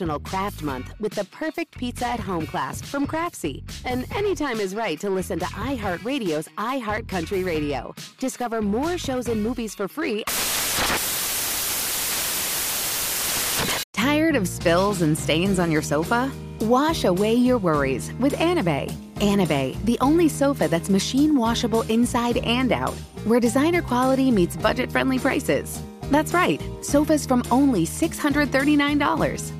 National Craft Month with the perfect pizza at home class from Craftsy. And anytime is right to listen to iHeartRadio's iHeartCountry Radio. Discover more shows and movies for free. Tired of spills and stains on your sofa? Wash away your worries with Anabei. Anabei, the only sofa that's machine washable inside and out, where designer quality meets budget friendly prices. That's right, sofas from only $639.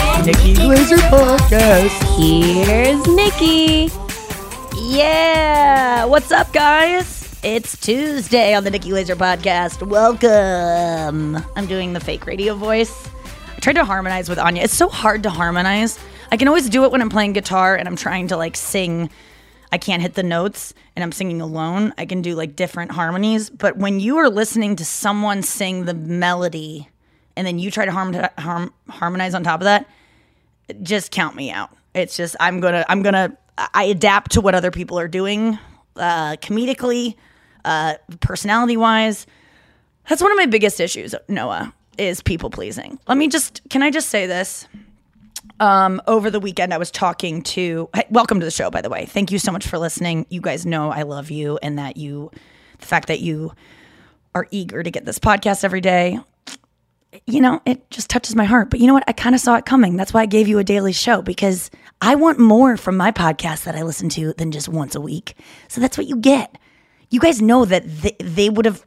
Nikki Glazer Podcast. Here's Nikki. Yeah. What's up, guys? It's Tuesday on the Nikki Glazer podcast. Welcome. I'm doing the fake radio voice. I tried to harmonize with Anya. It's so hard to harmonize. I can always do it when I'm playing guitar and I'm trying to like sing. I can't hit the notes and I'm singing alone. I can do like different harmonies. But when you are listening to someone sing the melody and then you try to harm- harm- harmonize on top of that, just count me out. It's just I'm gonna I'm gonna I adapt to what other people are doing, uh, comedically, uh, personality wise. That's one of my biggest issues, Noah, is people pleasing. Let me just can I just say this? Um, over the weekend, I was talking to. Hey, welcome to the show, by the way. Thank you so much for listening. You guys know I love you, and that you, the fact that you are eager to get this podcast every day you know, it just touches my heart. But you know what? I kind of saw it coming. That's why I gave you a daily show because I want more from my podcast that I listen to than just once a week. So that's what you get. You guys know that they, they would have,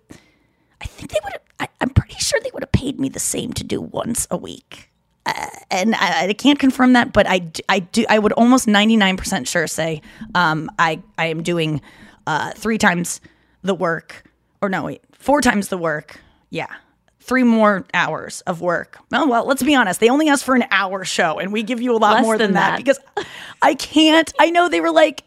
I think they would have, I'm pretty sure they would have paid me the same to do once a week. Uh, and I, I can't confirm that, but I, I do. I would almost ninety nine percent sure say um, I I am doing uh, three times the work, or no, wait, four times the work. Yeah, three more hours of work. Oh, well, let's be honest. They only asked for an hour show, and we give you a lot Less more than, than that. that. because I can't. I know they were like,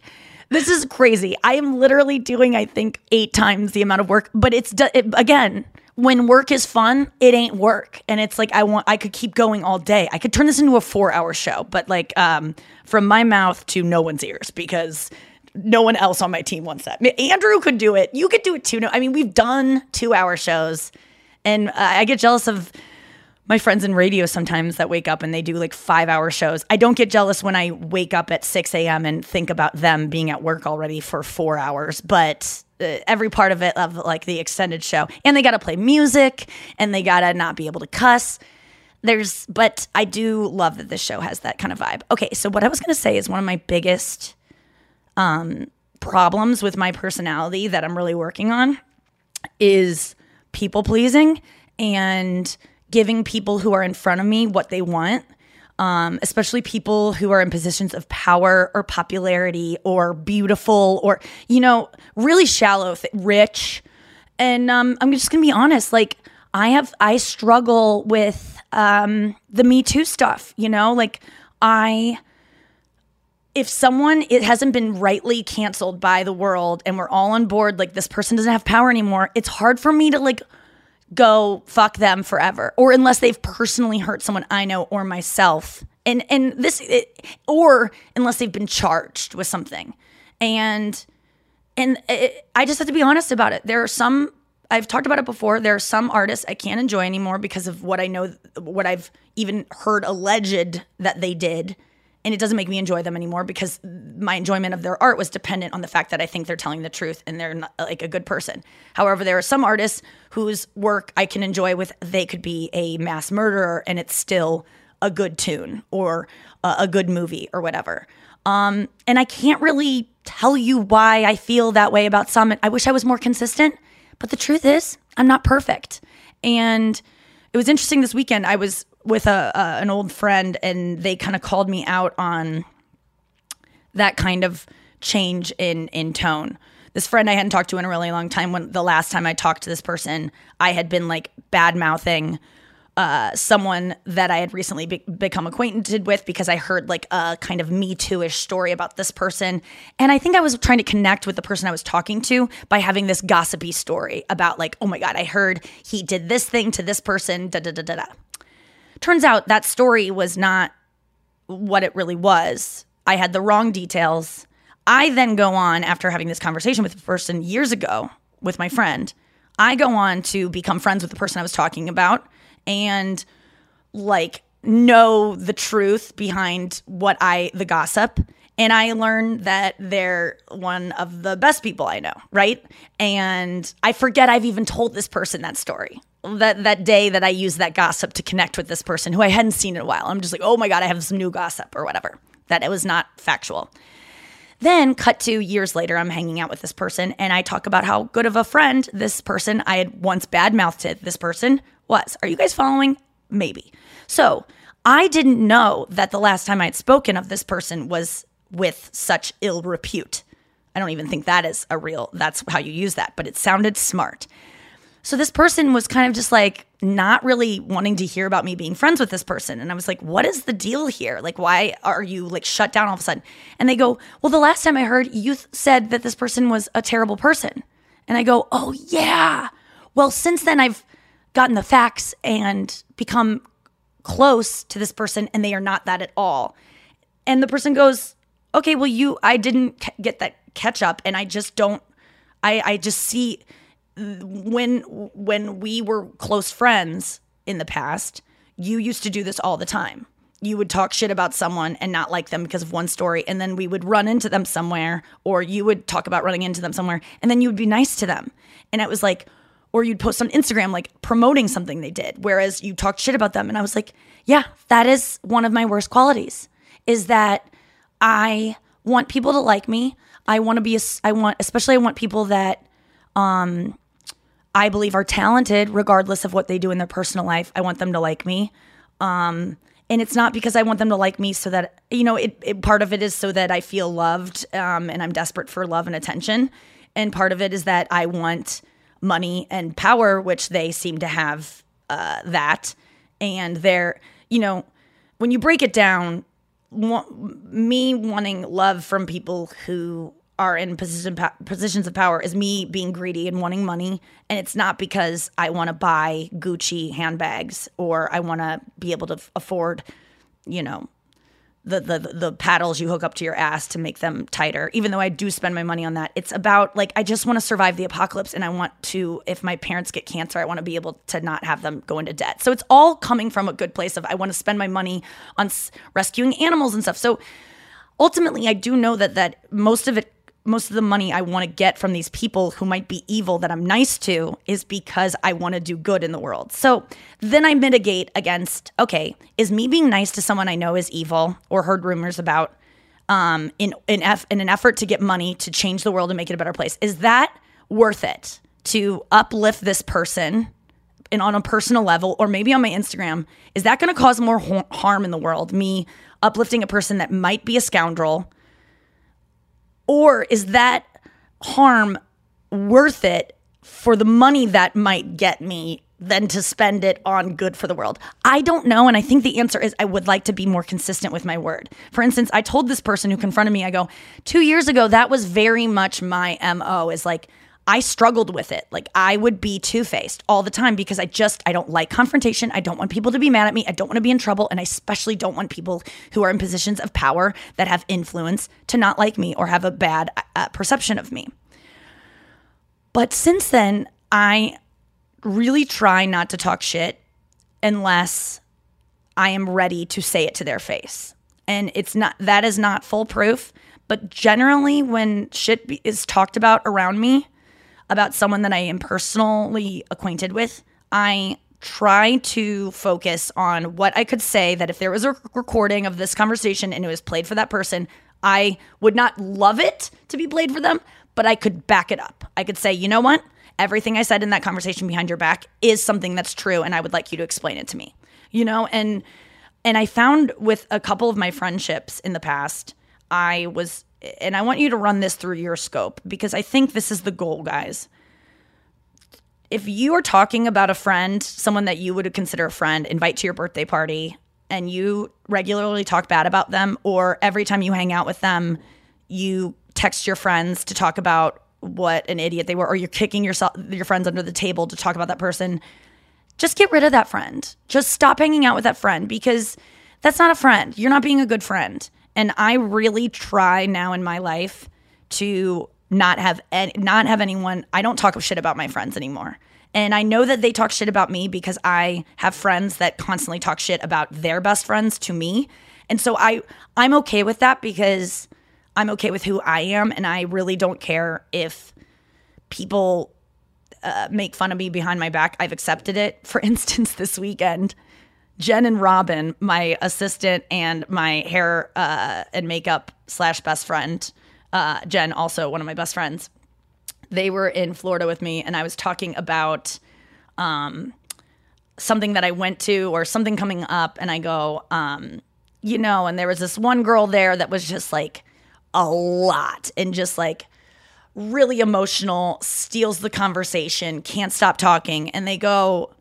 this is crazy. I am literally doing, I think, eight times the amount of work, but it's, it, again, when work is fun, it ain't work. And it's like I want I could keep going all day. I could turn this into a 4-hour show, but like um from my mouth to no one's ears because no one else on my team wants that. Andrew could do it. You could do it too. No, I mean, we've done 2-hour shows and uh, I get jealous of my friends in radio sometimes that wake up and they do like five hour shows. I don't get jealous when I wake up at 6 a.m. and think about them being at work already for four hours, but uh, every part of it, of like the extended show. And they got to play music and they got to not be able to cuss. There's, but I do love that this show has that kind of vibe. Okay, so what I was going to say is one of my biggest um, problems with my personality that I'm really working on is people pleasing and giving people who are in front of me what they want, um, especially people who are in positions of power or popularity or beautiful or, you know, really shallow, th- rich. And um, I'm just going to be honest, like, I have, I struggle with um, the Me Too stuff, you know, like, I if someone it hasn't been rightly canceled by the world and we're all on board like this person doesn't have power anymore it's hard for me to like go fuck them forever. Or unless they've personally hurt someone i know or myself. And and this it, or unless they've been charged with something. And and it, i just have to be honest about it. There are some i've talked about it before there are some artists i can't enjoy anymore because of what i know what i've even heard alleged that they did and it doesn't make me enjoy them anymore because my enjoyment of their art was dependent on the fact that I think they're telling the truth and they're not, like a good person. However, there are some artists whose work I can enjoy with they could be a mass murderer and it's still a good tune or a, a good movie or whatever. Um, and I can't really tell you why I feel that way about some. I wish I was more consistent, but the truth is, I'm not perfect. And it was interesting this weekend. I was with a, a an old friend, and they kind of called me out on that kind of change in in tone. This friend I hadn't talked to in a really long time. When the last time I talked to this person, I had been like bad mouthing uh, someone that I had recently be- become acquainted with because I heard like a kind of Me Too ish story about this person. And I think I was trying to connect with the person I was talking to by having this gossipy story about, like, oh my God, I heard he did this thing to this person, da da da da da. Turns out that story was not what it really was. I had the wrong details. I then go on after having this conversation with the person years ago with my friend. I go on to become friends with the person I was talking about and like know the truth behind what I the gossip and I learn that they're one of the best people I know, right? And I forget I've even told this person that story. That that day that I used that gossip to connect with this person who I hadn't seen in a while. I'm just like, "Oh my god, I have some new gossip or whatever." That it was not factual. Then, cut to years later, I'm hanging out with this person and I talk about how good of a friend this person I had once badmouthed this person was. Are you guys following? Maybe. So, I didn't know that the last time I'd spoken of this person was with such ill repute. I don't even think that is a real, that's how you use that, but it sounded smart. So this person was kind of just like not really wanting to hear about me being friends with this person. And I was like, what is the deal here? Like, why are you like shut down all of a sudden? And they go, well, the last time I heard you th- said that this person was a terrible person. And I go, oh, yeah. Well, since then, I've gotten the facts and become close to this person, and they are not that at all. And the person goes, okay, well, you, I didn't get that catch up, and I just don't, I, I just see when when we were close friends in the past, you used to do this all the time. You would talk shit about someone and not like them because of one story, and then we would run into them somewhere, or you would talk about running into them somewhere, and then you would be nice to them. And it was like, or you'd post on Instagram like promoting something they did, whereas you talked shit about them. And I was like, yeah, that is one of my worst qualities is that I want people to like me. I want to be, I want, especially I want people that, um, I believe are talented regardless of what they do in their personal life. I want them to like me. Um, and it's not because I want them to like me so that, you know, it, it part of it is so that I feel loved um, and I'm desperate for love and attention. And part of it is that I want money and power, which they seem to have uh, that. And they're, you know, when you break it down, me wanting love from people who are in position positions of power is me being greedy and wanting money. And it's not because I want to buy Gucci handbags or I want to be able to f- afford you know the, the the paddles you hook up to your ass to make them tighter. Even though I do spend my money on that it's about like I just want to survive the apocalypse and I want to if my parents get cancer I want to be able to not have them go into debt. So it's all coming from a good place of I want to spend my money on s- rescuing animals and stuff. So ultimately I do know that that most of it most of the money I want to get from these people who might be evil that I'm nice to is because I want to do good in the world. So then I mitigate against okay, is me being nice to someone I know is evil or heard rumors about um, in in, eff- in an effort to get money to change the world and make it a better place? Is that worth it to uplift this person and on a personal level or maybe on my Instagram? Is that going to cause more harm in the world? Me uplifting a person that might be a scoundrel or is that harm worth it for the money that might get me than to spend it on good for the world? I don't know. And I think the answer is I would like to be more consistent with my word. For instance, I told this person who confronted me, I go, two years ago, that was very much my MO is like, I struggled with it. Like I would be two-faced all the time because I just I don't like confrontation. I don't want people to be mad at me. I don't want to be in trouble and I especially don't want people who are in positions of power that have influence to not like me or have a bad uh, perception of me. But since then, I really try not to talk shit unless I am ready to say it to their face. And it's not that is not foolproof, but generally when shit is talked about around me, about someone that I am personally acquainted with, I try to focus on what I could say that if there was a recording of this conversation and it was played for that person, I would not love it to be played for them, but I could back it up. I could say, you know what? Everything I said in that conversation behind your back is something that's true and I would like you to explain it to me. You know, and and I found with a couple of my friendships in the past, I was and I want you to run this through your scope because I think this is the goal, guys. If you are talking about a friend, someone that you would consider a friend, invite to your birthday party, and you regularly talk bad about them, or every time you hang out with them, you text your friends to talk about what an idiot they were, or you're kicking yourself your friends under the table to talk about that person, just get rid of that friend. Just stop hanging out with that friend because that's not a friend. You're not being a good friend. And I really try now in my life to not have any, not have anyone. I don't talk shit about my friends anymore. And I know that they talk shit about me because I have friends that constantly talk shit about their best friends to me. And so I I'm okay with that because I'm okay with who I am and I really don't care if people uh, make fun of me behind my back. I've accepted it. For instance, this weekend, Jen and Robin, my assistant and my hair uh, and makeup slash best friend, uh, Jen, also one of my best friends, they were in Florida with me, and I was talking about um, something that I went to or something coming up, and I go, um, you know, and there was this one girl there that was just like a lot and just like really emotional, steals the conversation, can't stop talking, and they go,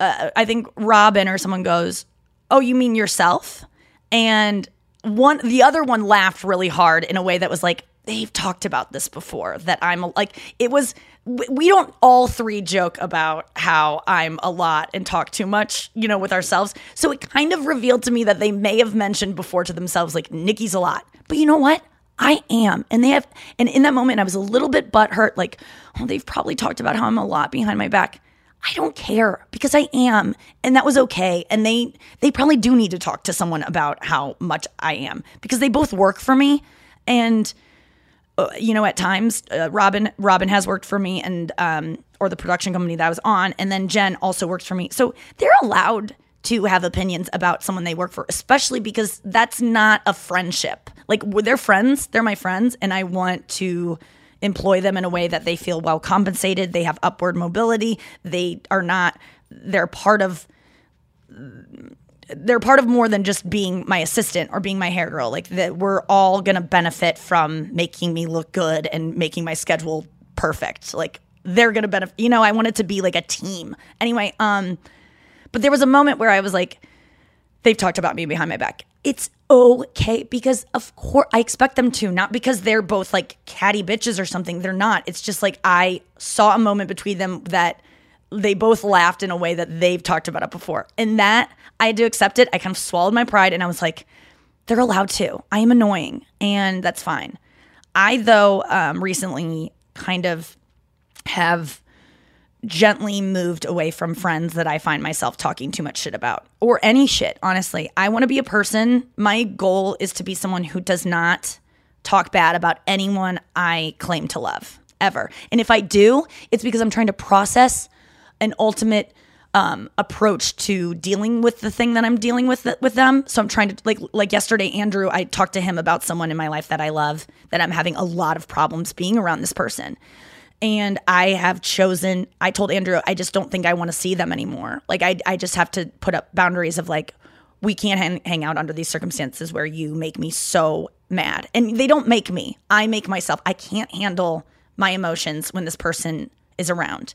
uh, I think Robin or someone goes, "Oh, you mean yourself?" And one, the other one laughed really hard in a way that was like, "They've talked about this before." That I'm like, it was. we- We don't all three joke about how I'm a lot and talk too much, you know, with ourselves. So it kind of revealed to me that they may have mentioned before to themselves, like, Nikki's a lot. But you know what? I am. And they have, and in that moment, I was a little bit butthurt, like, oh, they've probably talked about how I'm a lot behind my back. I don't care because I am, and that was okay. And they they probably do need to talk to someone about how much I am because they both work for me, and uh, you know at times uh, Robin Robin has worked for me, and um or the production company that I was on, and then Jen also works for me. So they're allowed to have opinions about someone they work for, especially because that's not a friendship. Like they're friends, they're my friends, and I want to employ them in a way that they feel well compensated. They have upward mobility. They are not. They're part of. They're part of more than just being my assistant or being my hair girl. Like that, we're all gonna benefit from making me look good and making my schedule perfect. Like they're gonna benefit. You know, I want it to be like a team. Anyway, um, but there was a moment where I was like, they've talked about me behind my back. It's okay because of course I expect them to, not because they're both like catty bitches or something. They're not. It's just like I saw a moment between them that they both laughed in a way that they've talked about it before. And that I had to accept it. I kind of swallowed my pride and I was like, they're allowed to. I am annoying and that's fine. I, though, um, recently kind of have gently moved away from friends that I find myself talking too much shit about or any shit, honestly. I want to be a person. My goal is to be someone who does not talk bad about anyone I claim to love ever. And if I do, it's because I'm trying to process an ultimate um, approach to dealing with the thing that I'm dealing with with them. So I'm trying to like like yesterday, Andrew. I talked to him about someone in my life that I love that I'm having a lot of problems being around this person. And I have chosen, I told Andrew, I just don't think I want to see them anymore. Like, I, I just have to put up boundaries of like, we can't hang, hang out under these circumstances where you make me so mad. And they don't make me, I make myself. I can't handle my emotions when this person is around.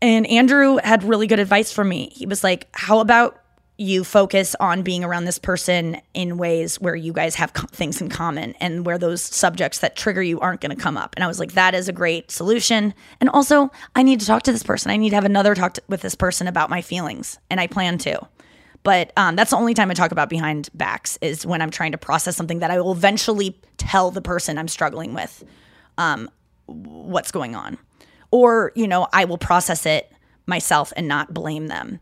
And Andrew had really good advice for me. He was like, How about you focus on being around this person in ways where you guys have co- things in common and where those subjects that trigger you aren't going to come up. And I was like, that is a great solution. And also, I need to talk to this person. I need to have another talk to, with this person about my feelings, and I plan to. But um, that's the only time I talk about behind backs is when I'm trying to process something that I will eventually tell the person I'm struggling with um, what's going on. Or, you know, I will process it myself and not blame them.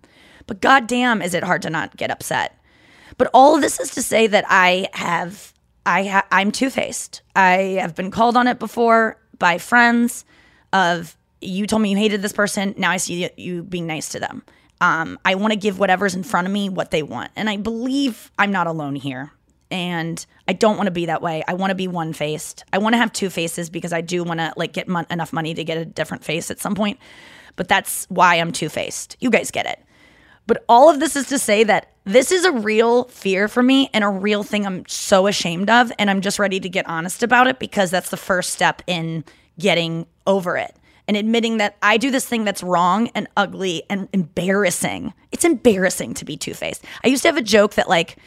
But goddamn, is it hard to not get upset. But all of this is to say that I have, I ha- I'm two faced. I have been called on it before by friends. Of you told me you hated this person. Now I see you being nice to them. Um, I want to give whatever's in front of me what they want, and I believe I'm not alone here. And I don't want to be that way. I want to be one faced. I want to have two faces because I do want to like get mon- enough money to get a different face at some point. But that's why I'm two faced. You guys get it. But all of this is to say that this is a real fear for me and a real thing I'm so ashamed of. And I'm just ready to get honest about it because that's the first step in getting over it and admitting that I do this thing that's wrong and ugly and embarrassing. It's embarrassing to be two faced. I used to have a joke that, like,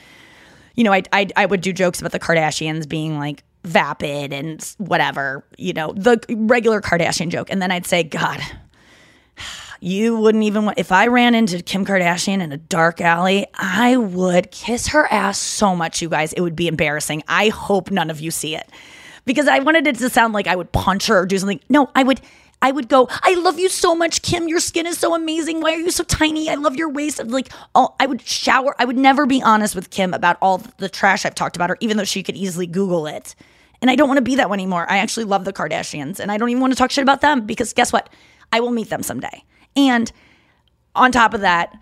you know, I, I, I would do jokes about the Kardashians being like vapid and whatever, you know, the regular Kardashian joke. And then I'd say, God, you wouldn't even want, if I ran into Kim Kardashian in a dark alley, I would kiss her ass so much, you guys. It would be embarrassing. I hope none of you see it because I wanted it to sound like I would punch her or do something. No, I would. I would go, I love you so much, Kim. Your skin is so amazing. Why are you so tiny? I love your waist. Like, oh, I would shower. I would never be honest with Kim about all the trash I've talked about her, even though she could easily Google it. And I don't want to be that one anymore. I actually love the Kardashians and I don't even want to talk shit about them because guess what? I will meet them someday. And on top of that,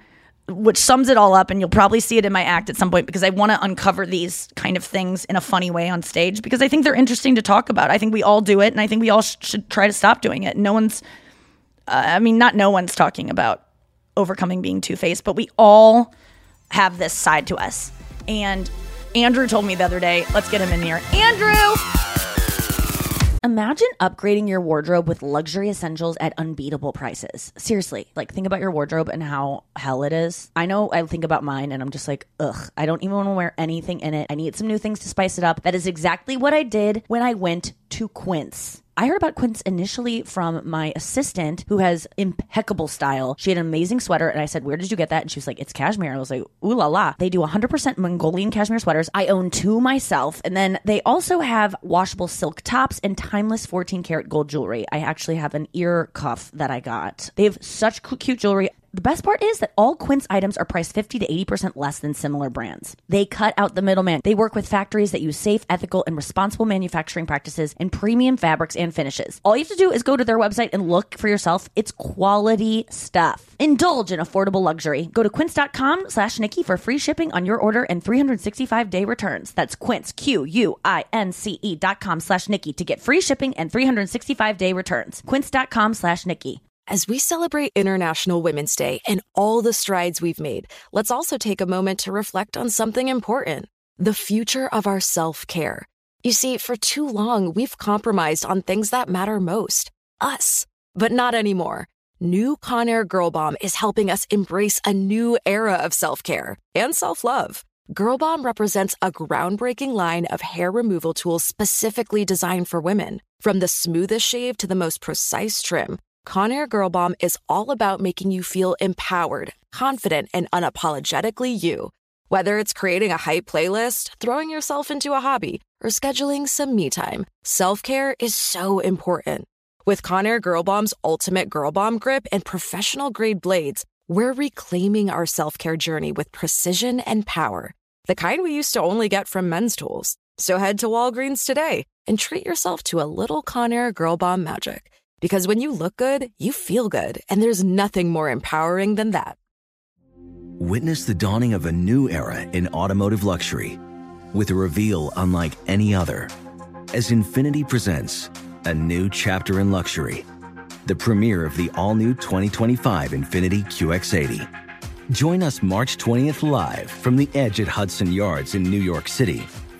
which sums it all up, and you'll probably see it in my act at some point because I want to uncover these kind of things in a funny way on stage because I think they're interesting to talk about. I think we all do it, and I think we all sh- should try to stop doing it. No one's, uh, I mean, not no one's talking about overcoming being two faced, but we all have this side to us. And Andrew told me the other day, let's get him in here. Andrew! Imagine upgrading your wardrobe with luxury essentials at unbeatable prices. Seriously, like think about your wardrobe and how hell it is. I know I think about mine and I'm just like, ugh, I don't even want to wear anything in it. I need some new things to spice it up. That is exactly what I did when I went to Quince. I heard about Quince initially from my assistant who has impeccable style. She had an amazing sweater, and I said, Where did you get that? And she was like, It's cashmere. I was like, Ooh la la. They do 100% Mongolian cashmere sweaters. I own two myself. And then they also have washable silk tops and timeless 14 karat gold jewelry. I actually have an ear cuff that I got. They have such cute jewelry. The best part is that all Quince items are priced 50 to 80% less than similar brands. They cut out the middleman. They work with factories that use safe, ethical, and responsible manufacturing practices and premium fabrics and finishes. All you have to do is go to their website and look for yourself. It's quality stuff. Indulge in affordable luxury. Go to quince.com slash Nikki for free shipping on your order and 365 day returns. That's quince, Q-U-I-N-C-E dot com slash Nikki to get free shipping and 365 day returns. Quince.com slash Nikki. As we celebrate International Women's Day and all the strides we've made, let's also take a moment to reflect on something important the future of our self care. You see, for too long, we've compromised on things that matter most us. But not anymore. New Conair Girl Bomb is helping us embrace a new era of self care and self love. Girl Bomb represents a groundbreaking line of hair removal tools specifically designed for women. From the smoothest shave to the most precise trim, Conair Girl Bomb is all about making you feel empowered, confident, and unapologetically you. Whether it's creating a hype playlist, throwing yourself into a hobby, or scheduling some me time, self care is so important. With Conair Girl Bomb's ultimate Girl Bomb grip and professional grade blades, we're reclaiming our self care journey with precision and power, the kind we used to only get from men's tools. So head to Walgreens today and treat yourself to a little Conair Girl Bomb magic. Because when you look good, you feel good, and there's nothing more empowering than that. Witness the dawning of a new era in automotive luxury with a reveal unlike any other as Infiniti presents a new chapter in luxury, the premiere of the all new 2025 Infiniti QX80. Join us March 20th live from the edge at Hudson Yards in New York City,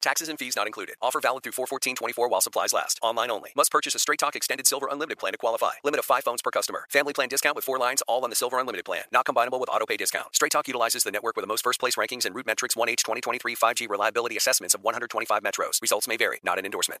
Taxes and fees not included. Offer valid through 41424 while supplies last. Online only. Must purchase a Straight Talk Extended Silver Unlimited plan to qualify. Limit of five phones per customer. Family plan discount with four lines all on the Silver Unlimited plan. Not combinable with auto pay discount. Straight Talk utilizes the network with the most first place rankings and RootMetrics 1H 2023 5G reliability assessments of 125 metros. Results may vary. Not an endorsement.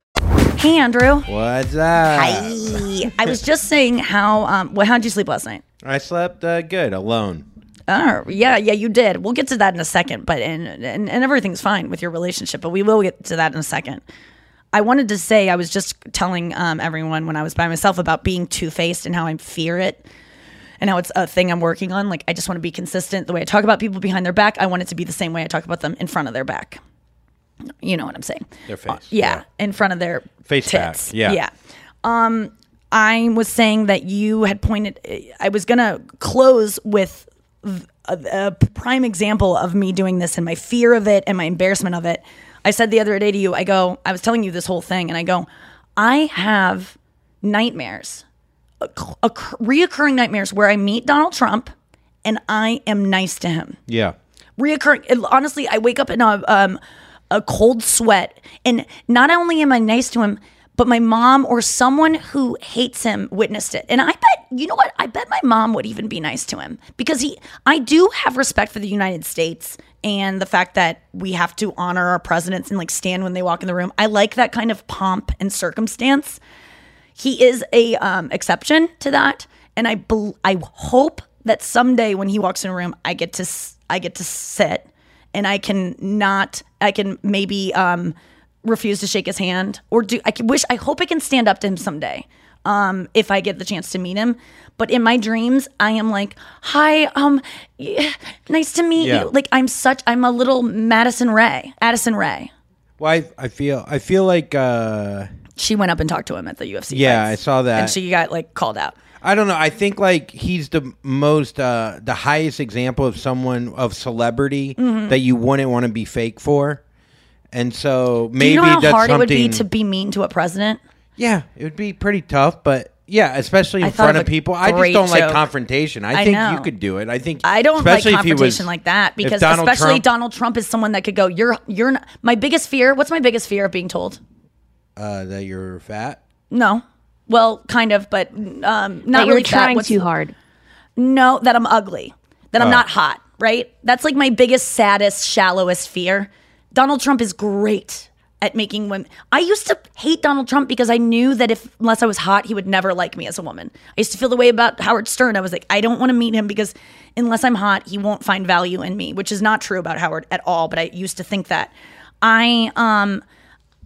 Hey, Andrew. What's up? Hi. I was just saying how. Um, well, how'd you sleep last night? I slept uh, good alone. Oh, yeah, yeah, you did. We'll get to that in a second, but and, and and everything's fine with your relationship, but we will get to that in a second. I wanted to say I was just telling um, everyone when I was by myself about being two faced and how I fear it, and how it's a thing I'm working on. Like I just want to be consistent. The way I talk about people behind their back, I want it to be the same way I talk about them in front of their back. You know what I'm saying? Their face. Yeah, in front of their Face tits. back, yeah. yeah. Um, I was saying that you had pointed. I was gonna close with a, a prime example of me doing this and my fear of it and my embarrassment of it. I said the other day to you, I go, I was telling you this whole thing, and I go, I have nightmares, a, a, reoccurring nightmares where I meet Donald Trump and I am nice to him. Yeah. Reoccurring. Honestly, I wake up in a um, a cold sweat, and not only am I nice to him, but my mom or someone who hates him witnessed it. And I bet, you know what? I bet my mom would even be nice to him because he, I do have respect for the United States and the fact that we have to honor our presidents and like stand when they walk in the room. I like that kind of pomp and circumstance. He is a um, exception to that, and I bel I hope that someday when he walks in a room, I get to s- I get to sit and I can not I can maybe um, refuse to shake his hand or do I can wish I hope I can stand up to him someday um, if I get the chance to meet him. But in my dreams, I am like, "Hi, um, yeah, nice to meet Yeah. you." Like I'm such I'm a little Madison Ray, Addison Rae. Well, I, I feel I feel like uh, She went up and talked to him at the UFC. Yeah, fights. I saw that. and she got like called out. I don't know. I think like he's the most, uh, the highest example of someone of celebrity Mhm. that you wouldn't want to be fake for, and so maybe Do you know how hard it would be to be mean to a president? yeah, it would be pretty tough, but yeah, especially in front of people. I just don't like confrontation. I, I think know. you could do it. I think I don't especially like if he was- confrontation like that because Donald especially Trump- Donald Trump is someone that could go, "You're you're not, my biggest fear." What's my biggest fear of being told? uh, that you're fat. No, well, kind of, but um, not That you're really trying What's- too hard. No, that I'm ugly. That I'm Oh. not hot. Right? That's like my biggest, saddest, shallowest fear. Donald Trump is great at making women. I used to hate Donald Trump because I knew that if unless I was hot, he would never like me as a woman. I used to feel the way about Howard Stern. I was like, I don't want to meet him because unless I'm hot, he won't find value in me, which is not true about Howard at all. But I used to think that. I um,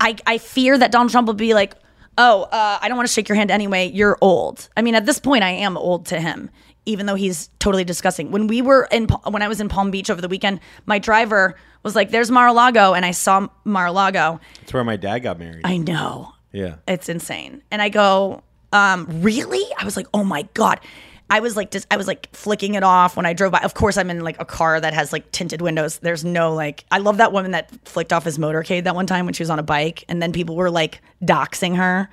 I I fear that Donald Trump will be like, oh, uh, I don't want to shake your hand anyway. You're old. I mean, at this point, I am old to him, even though he's totally disgusting. When we were in, when I was in Palm Beach over the weekend, my driver was like, "There's Mar-a-Lago," and I saw Mar-a-Lago. That's where my dad got married. I know Yeah. it's insane, and I go, um, "Really?" I was like, "Oh my god." I was like, just I was like flicking it off when I drove by. Of course, I'm in like a car that has like tinted windows. There's no like. I love that woman that flicked off his motorcade that one time when she was on a bike, and then people were like doxing her.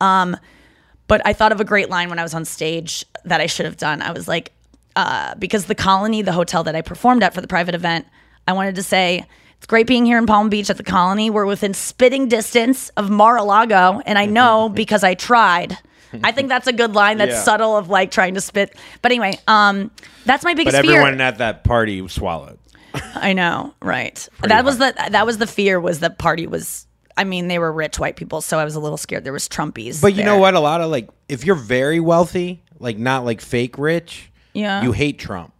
Um, but I thought of a great line when I was on stage that I should have done. I was like, uh, because the Colony, the hotel that I performed at for the private event, I wanted to say. It's great being here in Palm Beach at the Colony. We're within spitting distance of Mar-a-Lago, and I know because I tried. I think that's a good line. That's Yeah. subtle of like trying to spit. But anyway, um, that's my biggest. But everyone fear. at that party swallowed. I know, right? that was the that was the fear. Was the party was. I mean, they were rich white people, so I was a little scared. There was Trumpies. But you know what? A lot of like, if you're very wealthy, like not like fake rich, Yeah. you hate Trump.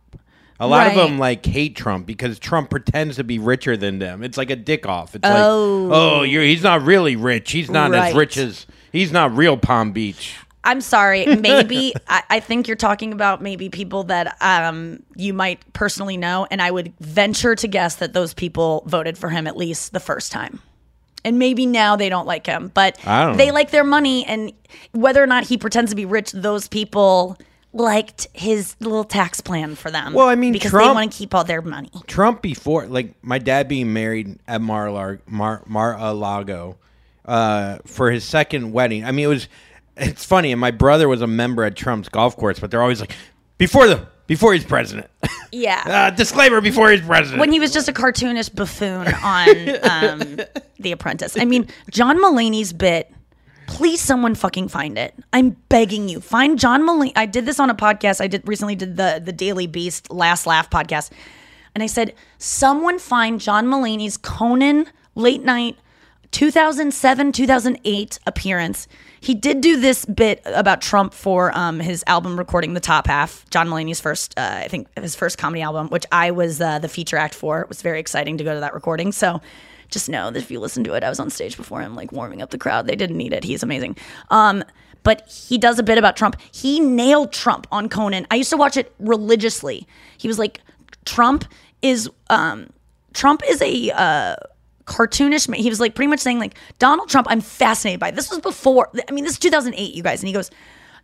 A lot of them like hate Trump because Trump pretends to be richer than them. It's like a dick off. It's Oh. like, oh, you're he's not really rich. He's not Right. as rich as he's not real Palm Beach. I'm sorry. Maybe I, I think you're talking about maybe people that um, you might personally know, and I would venture to guess that those people voted for him at least the first time. And maybe now they don't like him, but they know. like their money, and whether or not he pretends to be rich, those people liked his little tax plan for them. Well, I mean, because they want to keep all their money. Trump before, like my dad being married at Mar Mar Mar-a-Lago uh, for his second wedding. I mean, it was. It's funny, and my brother was a member at Trump's golf course, but they're always like, before the before he's president. Yeah. uh, disclaimer: before he's president. when he was just a cartoonish buffoon on um, The Apprentice. I mean, John Mulaney's bit. Please, someone fucking find it. I'm begging you. Find John Mulaney. I did this on a podcast. I did recently did the the Daily Beast Last Laugh podcast, and I said, someone find John Mulaney's Conan late night 2007 2008 appearance. He did do this bit about Trump for um, his album recording the top half, John Mulaney's first, uh, I think his first comedy album, which I was uh, the feature act for. It was very exciting to go to that recording. So just know that if you listen to it, I was on stage before him, like warming up the crowd. They didn't need it. He's amazing. Um, but he does a bit about Trump. He nailed Trump on Conan. I used to watch it religiously. He was like, Trump is um, Trump is a uh, cartoonish. He was like pretty much saying like Donald Trump. I'm fascinated by this. Was before. I mean, this is 2008, you guys, and he goes,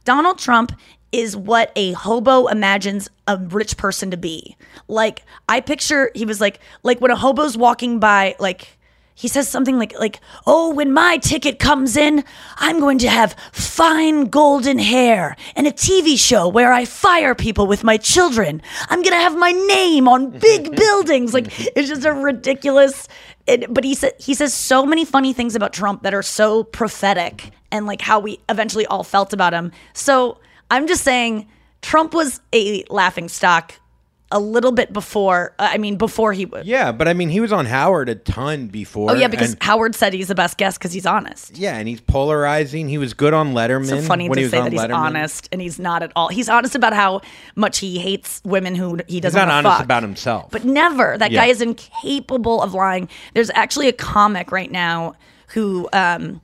Donald Trump is what a hobo imagines a rich person to be. Like I picture he was like like when a hobo's walking by like he says something like like oh when my ticket comes in i'm going to have fine golden hair and a tv show where i fire people with my children i'm going to have my name on big buildings like it's just a ridiculous but he said he says so many funny things about trump that are so prophetic and like how we eventually all felt about him. So i'm just saying trump was a laughing stock a little bit before i mean before he would yeah, but I mean, he was on Howard a ton before. Oh yeah, because and- Howard said he's the best guest because he's honest. yeah, and he's polarizing. He was good on Letterman. So funny when he to was say that he's Letterman. honest and he's not at all. He's honest about how much he hates women who he doesn't He's not honest fuck. about himself. But never. That Yeah. guy is incapable of lying. There's actually a comic right now who, um,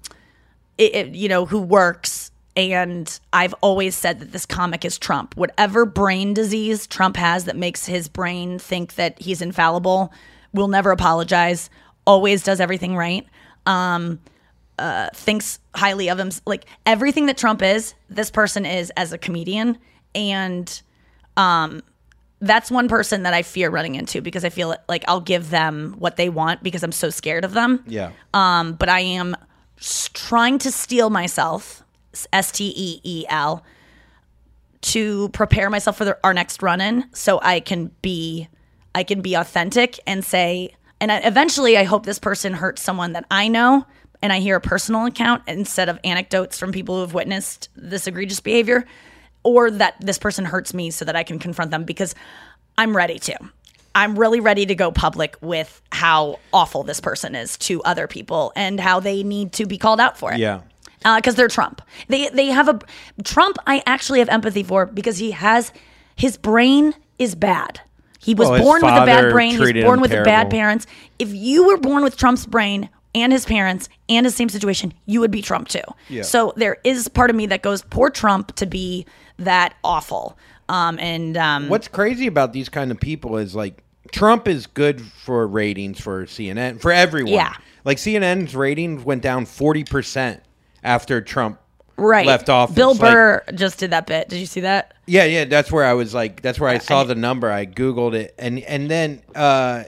it, it- you know, who works. And I've always said that this comic is Trump. Whatever brain disease Trump has that makes his brain think that he's infallible, will never apologize, always does everything right. Um, uh, thinks highly of him. Like everything that Trump is, this person is as a comedian, and um, that's one person that I fear running into because I feel like I'll give them what they want because I'm so scared of them. Yeah. Um, but I am trying to steel myself, S T E E L, to prepare myself for the, our next run in, so I can be, I can be authentic and say, and I, eventually, I hope this person hurts someone that I know, and I hear a personal account instead of anecdotes from people who have witnessed this egregious behavior, or that this person hurts me so that I can confront them because I'm ready to. I'm really ready to go public with how awful this person is to other people and how they need to be called out for it. Yeah. Because they're Trump. They they have a Trump. I actually have empathy for because he has his brain is bad. He was Well, born with a bad brain. He's born with bad parents. If you were born with Trump's brain and his parents and his same situation, you would be Trump too. Yeah. So there is part of me that goes, poor Trump to be that awful. Um, and um, What's crazy about these kind of people is like Trump is good for ratings for CNN for everyone. Yeah. Like CNN's ratings went down forty percent after Trump right left office. Bill Like, Burr just did that bit. Did you see that? yeah, yeah, that's where I was like that's where I saw the number. I googled it and and then uh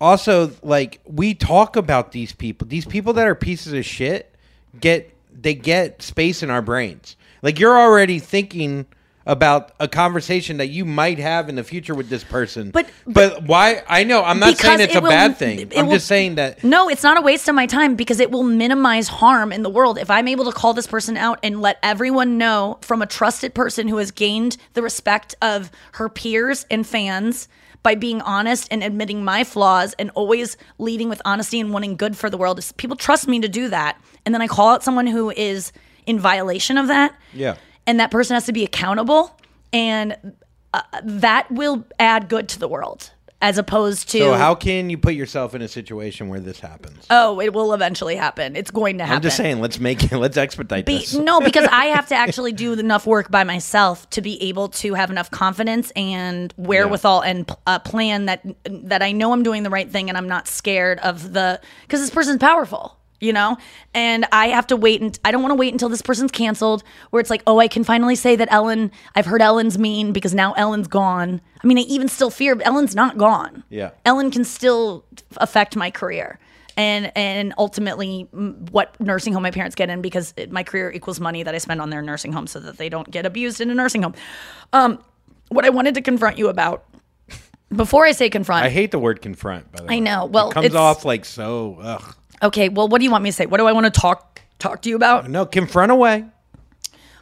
also like we talk about these people. These people that are pieces of shit get they get space in our brains. Like you're already thinking about a conversation that you might have in the future with this person. But but why I know I'm not saying it's it a will- bad thing. I'm will- just saying that No, it's not a waste of my time because it will minimize harm in the world. If I'm able to call this person out and let everyone know from a trusted person who has gained the respect of her peers and fans by being honest and admitting my flaws and always leading with honesty and wanting good for the world. People trust me to do that. And then I call out someone who is in violation of that yeah. And that person has to be accountable and uh, that will add good to the world as opposed to So how can you put yourself in a situation where this happens? Oh, it will eventually happen. It's going to happen. I'm just saying, let's make it. Let's expedite Be- this. no, because I have to actually do enough work by myself to be able to have enough confidence and wherewithal and a plan that that I know I'm doing the right thing and I'm not scared of the because this person's powerful, you know. And I have to wait and I don't want to wait until this person's canceled, where it's like, oh, I can finally say that Ellen. I've heard Ellen's mean because now Ellen's gone. I mean, I even still fear Ellen's not gone. Yeah. Ellen can still affect my career and and ultimately what nursing home my parents get in because it, my career equals money that I spend on their nursing home so that they don't get abused in a nursing home. Um, what I wanted to confront you about before I say confront. I hate the word confront. By the way, I know. Well, it comes off like so. Ugh. Okay, well, what do you want me to say? What do I want to talk talk to you about? No, confront away.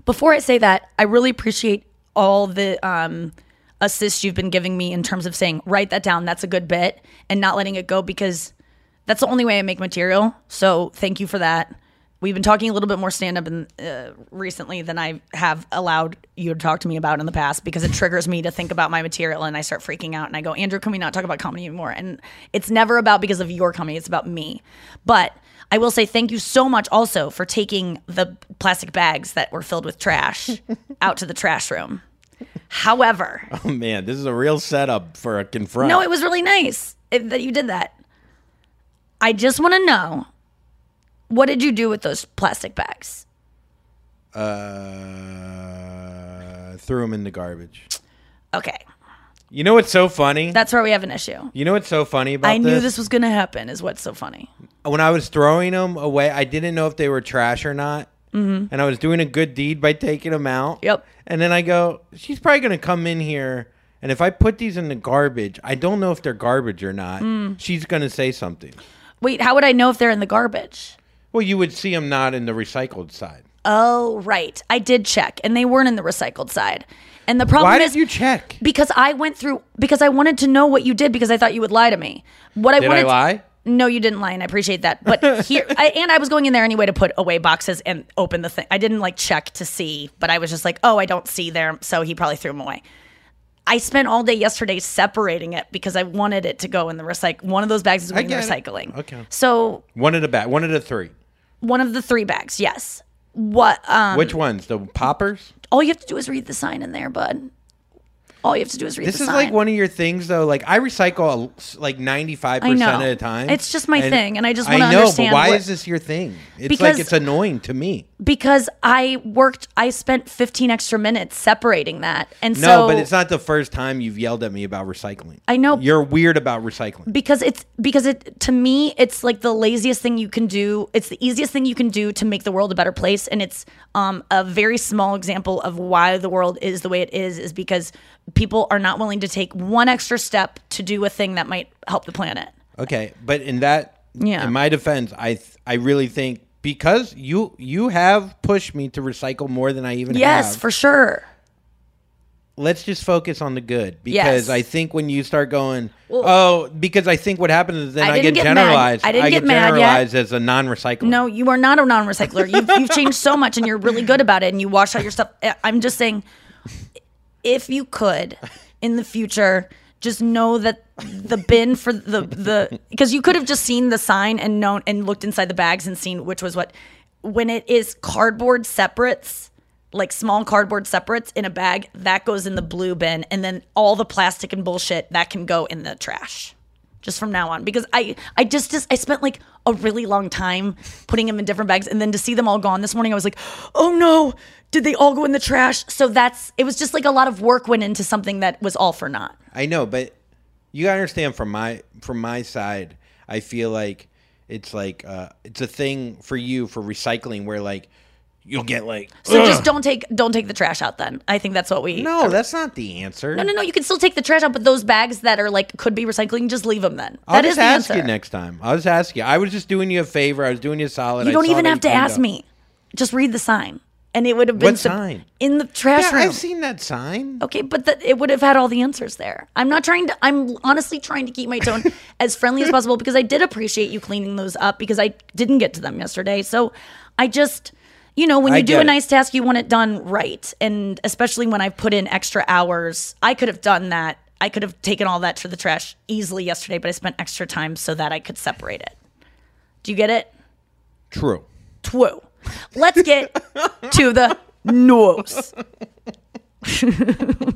Before I say that, I really appreciate all the um, assist you've been giving me in terms of saying write that down. That's a good bit, and not letting it go because that's the only way I make material. So thank you for that. We've been talking a little bit more stand up in, uh, recently than I have allowed you to talk to me about in the past because it triggers me to think about my material and I start freaking out and I go, Andrew, can we not talk about comedy anymore? And it's never about because of your comedy, it's about me. But I will say thank you so much also for taking the plastic bags that were filled with trash out to the trash room. However, Oh man, this is a real setup for a confront. no, it was really nice that you did that. I just want to know what did you do with those plastic bags? Uh, threw them in the garbage. Okay. You know what's so funny? That's where we have an issue. You know what's so funny about I knew this? this was going to happen, is what's so funny. When I was throwing them away, I didn't know if they were trash or not. Mhm. And I was doing a good deed by taking them out. Yep. And then I go, she's probably going to come in here. And if I put these in the garbage, I don't know if they're garbage or not. Mm. She's going to say something. Wait, how would I know if they're in the garbage? Well, you would see them not in the recycled side. Oh, right. I did check, and they weren't in the recycled side. And the problem Why is did you check? because I went through because I wanted to know what you did because I thought you would lie to me. What I Did I wanted lie? No, you didn't lie, and I appreciate that. But here, I, and I was going in there anyway to put away boxes and open the thing. I didn't like check to see, but I was just like, oh, I don't see there, so he probably threw them away. I spent all day yesterday separating it because I wanted it to go in the recycle. One of those bags is going in the it. recycling. Okay. So One of the bag, one of the three. one of the three bags, yes. What? Um, Which ones? The poppers? All you have to do is read the sign in there, bud. All you have to do is read This is sign. like one of your things, though. Like I recycle like ninety five percent of the time. It's just my thing, and I just wanna know, understand But why what- is this your thing? It's Because- like it's annoying to me. because I worked. I spent 15 extra minutes separating that, and no, so but it's not the first time you've yelled at me about recycling. I know. You're weird about recycling. because it's because it to me it's like the laziest thing you can do it's the easiest thing you can do to make the world a better place and it's um, a very small example of why the world is the way it is is because people are not willing to take one extra step to do a thing that might help the planet Okay, but in that, Yeah. in my defense, I th- I really think because you you have pushed me to recycle more than I even yes have. for sure let's just focus on the good Yes. because I think when you start going, Well- oh, because I think what happens is then I I, get, get mad. generalized. I didn't get mad yet. generalized as a non-recycler. no you are not a non-recycler you've, you've changed so much and you're really good about it and you wash out your stuff i'm just saying if you could in the future just know that the bin for the the because you could have just seen the sign and known and looked inside the bags and seen which was what when it is cardboard separates like small cardboard separates in a bag that goes in the blue bin and then all the plastic and bullshit that can go in the trash just from now on. Because I I just just I spent like a really long time putting them in different bags. And then to see them all gone this morning I was like oh no did they all go in the trash? So that's it was just like a lot of work went into something that was all for naught. I know, but you gotta understand from my from my side, I feel like it's like uh, it's a thing for you for recycling where like you'll get like so "Ugh." just don't take don't take the trash out then I think that's what we no, that's not the answer. no no no you can still take the trash out but those bags that are like could be recycling just leave them then I'll That is just the ask answer you next time. I'll just ask you. I was just doing you a favor. I was doing you a solid. you don't even have to ask up. me just read the sign and it would have been What sub- sign? in the trash Yeah, room I've seen that sign. Okay, but that it would have had all the answers there. I'm not trying to. I'm honestly trying to keep my tone as friendly as possible because I did appreciate you cleaning those up because I didn't get to them yesterday. So I just, you know, when I you do get a it. nice task, you want it done right, and especially when I've put in extra hours, I could have done that. I could have taken all that to the trash easily yesterday, but I spent extra time so that I could separate it. Do you get it? True. True. Let's get to the news.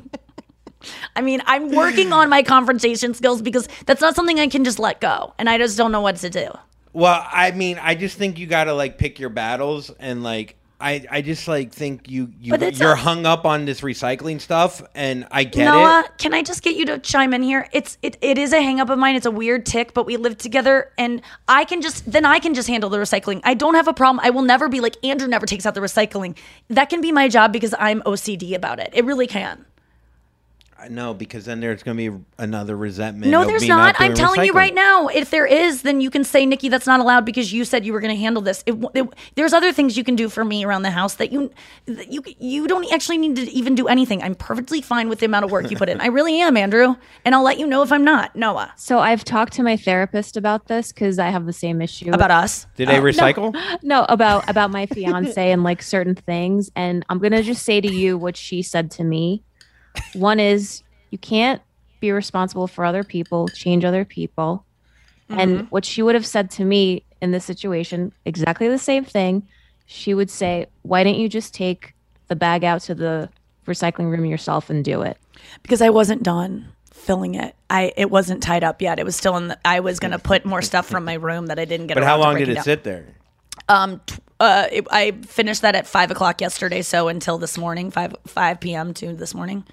I mean, I'm working on my confrontation skills because that's not something I can just let go, and I just don't know what to do. Well, I mean, I just think you got to like pick your battles and like I I just like think you you you're a- hung up on this recycling stuff and I get Noah, it. can I just get you to chime in here? It's it, it is a hang up of mine. It's a weird tick, but we live together and I can just then I can just handle the recycling. I don't have a problem. I will never be like Andrew never takes out the recycling. That can be my job because I'm OCD about it. It really can. No, because then there's going to be another resentment. No, there's me not. I'm doing telling you right now. If there is, then you can say, Nikki, that's not allowed because you said you were going to handle this. It, it- there's other things you can do for me around the house that you that you you don't actually need to even do anything. I'm perfectly fine with the amount of work you put in. I really am, Andrew, and I'll let you know if I'm not. Noah, So I've talked to my therapist about this because I have the same issue About us? Did they Uh, no. recycle? No, about about my fiance and like certain things. And I'm gonna just say to you what she said to me. One is you can't be responsible for other people, change other people. And what she would have said to me in this situation, exactly the same thing. She would say, Why didn't you just take the bag out to the recycling room yourself and do it? because I wasn't done filling it. I it wasn't tied up yet. It was still in. the I was going to put more stuff from my room that I didn't get. But how long did breaking it down. sit there? Um, t- uh, it, I finished that at five o'clock yesterday, so until this morning, five five p.m. to this morning.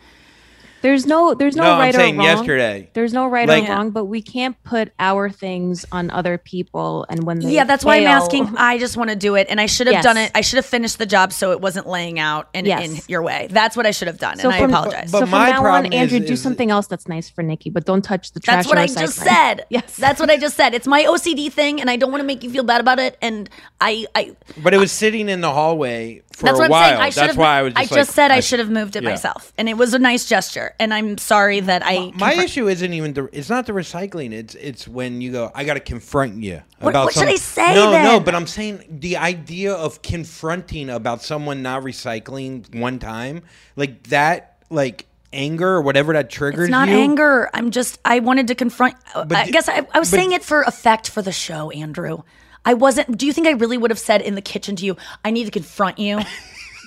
There's no there's no, No, I'm right saying or wrong. yesterday. There's no right Like- or wrong, but we can't put our things on other people and when they Yeah, that's why I'm asking. I just want to do it, and I should have Yes. done it. I should have finished the job so it wasn't laying out in, Yes. in your way. That's what I should have done, So and I apologize. But so from my now on, problem Andrew, is- do is- something else that's nice for Nikki, but don't touch the trash. That's what or I just recycling. said. Yes, that's what I just said. It's my OCD thing, and I don't want to make you feel bad about it. And I, I But it was sitting in the hallway for that's a what I'm saying. I should That's have. why I was. I Just just like, said I, should have moved it yeah. myself, and it was a nice gesture. And I'm sorry that I. My confront- issue isn't even the. It's not the recycling. It's it's when you go. I got to confront you What- about. what should I say No, no. But I'm saying the idea of confronting about someone not recycling one time, like that, like anger or whatever that triggers It's not you. anger. I'm just. I wanted to confront. But I d- guess I, I was but- saying it for effect for the show, Andrew. I wasn't. Do you think I really would have said in the kitchen to you, "I need to confront you"?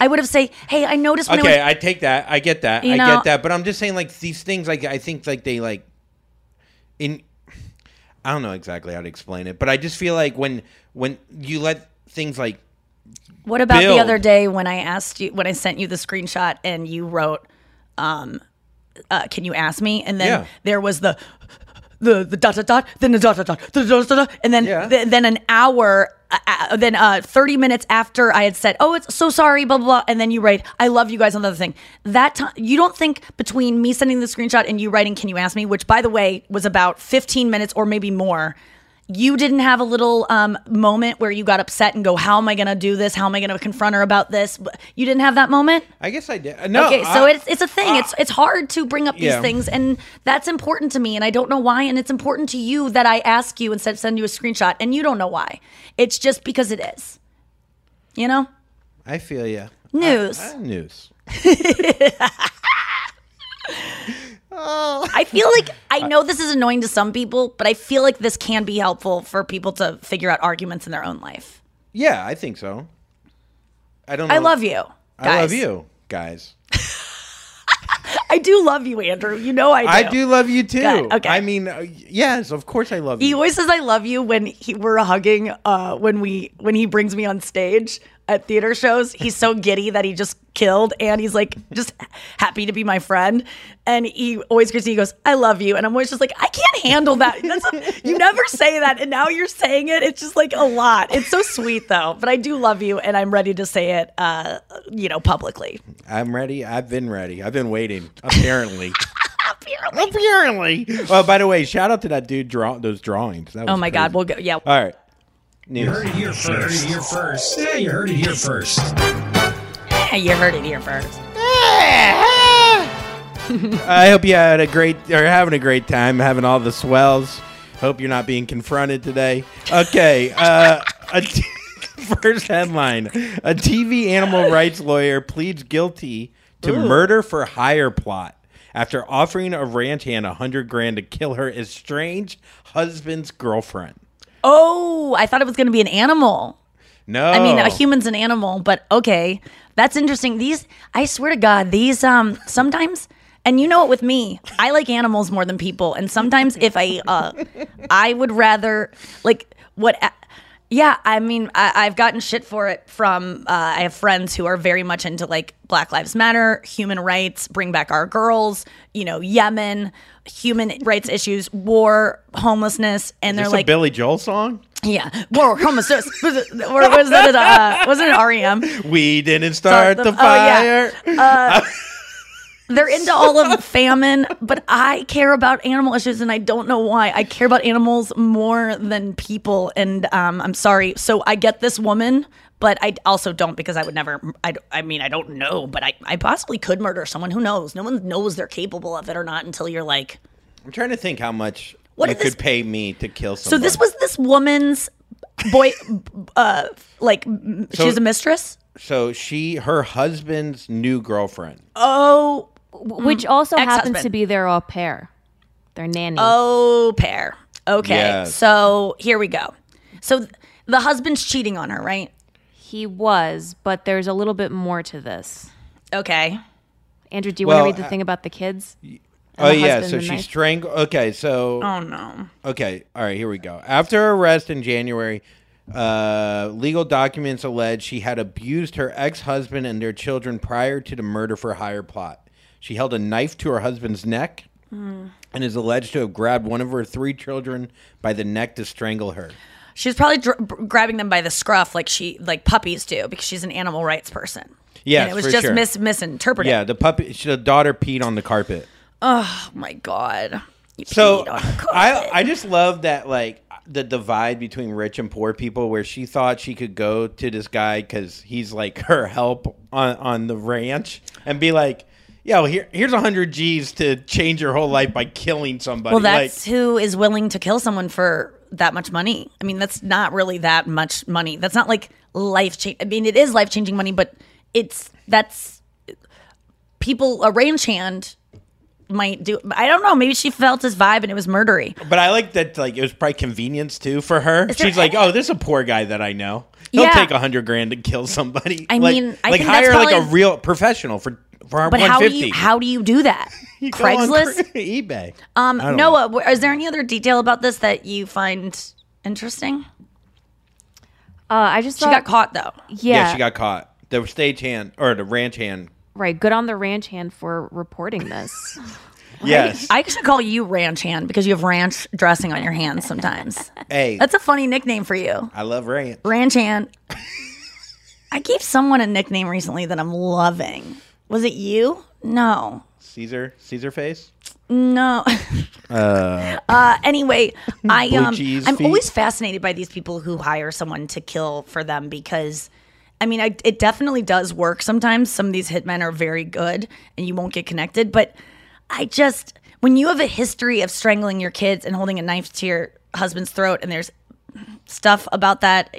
I would have say, "Hey, I noticed when okay, I was I take that. I get that. I know- get that. But I'm just saying, like these things, like I think, like they like in. I don't know exactly how to explain it, but I just feel like when when you let things like What about build- the other day when I asked you when I sent you the screenshot and you wrote, um, uh, "Can you ask me?" And then Yeah. there was the the the dot dot dot, then the dot dot dot, the dot dot dot, and then th- then an hour. Uh, uh, then uh, 30 minutes after I had said, "Oh, it's so sorry," blah blah blah, and then you write, "I love you guys." on the other thing. That time, you don't think between me sending the screenshot and you writing, "Can you ask me?" which by the way was about 15 minutes or maybe more. You didn't have a little um, moment where you got upset and go, "How am I going to do this? How am I going to confront her about this?" You didn't have that moment. I guess I did. No, okay, so I- it's it's a thing. it's it's hard to bring up these Yeah. things, and that's important to me, and I don't know why. And it's important to you that I ask you instead of send you a screenshot, and you don't know why. It's just because it is. You know, I feel you. News. I, I, news. I feel like I know this is annoying to some people, but I feel like this can be helpful for people to figure out arguments in their own life. Yeah, I think so. I don't. Know. I love you. I love you, guys. I do love you, Andrew. You know I do. I do love you too. Okay. I mean, uh, yes, of course I love you. He always says I love you when he, we're hugging. Uh, when we when he brings me on stage at theater shows, he's so giddy that he just killed, and he's like just happy to be my friend. And he always greets me. He goes, "I love you," and I'm always just like, I can't handle that. That's a, you never say that, and now you're saying it. It's just like a lot. It's so sweet though, but I do love you, and I'm ready to say it. Uh, you know, publicly. I'm ready. I've been ready. I've been waiting. Apparently. apparently. Oh, by the way, shout out to that dude draw those drawings. That Oh my. God, we'll go. Yeah. All right. You heard it here first. You heard it Here first. Yeah, you heard it here first. Yeah, you heard it here first. I hope you had a great or having a great time having all the swells. Hope you're not being confronted today. Okay, uh, a t- first headline: A TV animal rights lawyer pleads guilty to Ooh. murder for hire plot after offering a ranch hand a hundred grand to kill her estranged husband's girlfriend. Oh, I thought it was going to be an animal. No, I mean, a human's an animal, but okay, that's interesting. These, I swear to God, these um sometimes, and you know it with me, I like animals more than people, and sometimes if I uh, I would rather like what. Yeah, I mean, I, I've gotten shit for it from. Uh, I have friends who are very much into like Black Lives Matter, human rights, bring back our girls, you know, Yemen, human rights issues, war, homelessness, and they're like, a Billy Joel song? yeah, war, homelessness. was it, was that? Uh, wasn't it REM? We didn't start the, oh, fire. yeah. Uh, they're into all of famine, but I care about animal issues, and I don't know why. I care about animals more than people, and um, I'm sorry. So I get this woman, but I also don't because I would never. I, I mean, I don't know, but I, I possibly could murder someone. Who knows? No one knows they're capable of it or not until you're like. I'm trying to think how much What you is this- could pay me to kill someone. So this was this woman's boy, uh, like m- So- she's a mistress. So she, her husband's new girlfriend. Oh, Which also happens Ex-husband. to be their au pair, their nanny. Oh, pair. Okay. Yes. So here we go. So th- the husband's cheating on her, right? He was, but there's a little bit more to this. Okay. Andrew, do you Well, want to read the uh, thing about the kids? And Oh the yeah, husband so and she knife? strangled. Okay, so Oh no. Okay, all right, here we go. After her arrest in January, uh, legal documents allege she had abused her ex-husband and their children prior to the murder for hire plot. She held a knife to her husband's neck Hmm. and is alleged to have grabbed one of her three children by the neck to strangle her. She was probably dr- grabbing them by the scruff, like she like puppies do, because she's an animal rights person. Yeah, and it was for just sure. mis- misinterpreted. Yeah, the puppy. The daughter peed on the carpet. Oh my god. You So peed on I just love that like the divide between rich and poor people where she thought she could go to this guy because he's like her help on on the ranch and be like, yo, here here's hundred G's to change your whole life by killing somebody. Well, like, that's who is willing to kill someone for that much money. I mean, that's not really that much money. That's not like life change. I mean, it is life changing money, but it's that's people a range hand might do. I don't know. Maybe she felt his vibe and it was murdery. But I like that. Like it was probably convenience too for her. There She's like, oh, this is a poor guy that I know. He'll Yeah. take a hundred grand to kill somebody. I Like- mean, I like hire like a real professional for for But one how do you how do you do that? You Craigslist. Cra- eBay. Um, Noah, w- is there any other detail about this that you find interesting? Uh, I just She thought, got caught though. Yeah, Yeah, she got caught. The stagehand or the ranch hand. right. Good on the ranch hand for reporting this. Yes. I should call you Ranch Hand because you have ranch dressing on your hands sometimes. Hey, That's a funny nickname for you. I love ranch. Ranch Hand. I gave someone a nickname recently that I'm loving. Was it you? No. Caesar, Caesar face. No. Uh, Uh, anyway, I um, I'm feet. always fascinated by these people who hire someone to kill for them because, I mean, I, it definitely does work. Sometimes some of these hitmen are very good, and you won't get connected. But I just, when you have a history of strangling your kids and holding a knife to your husband's throat, and there's stuff about that.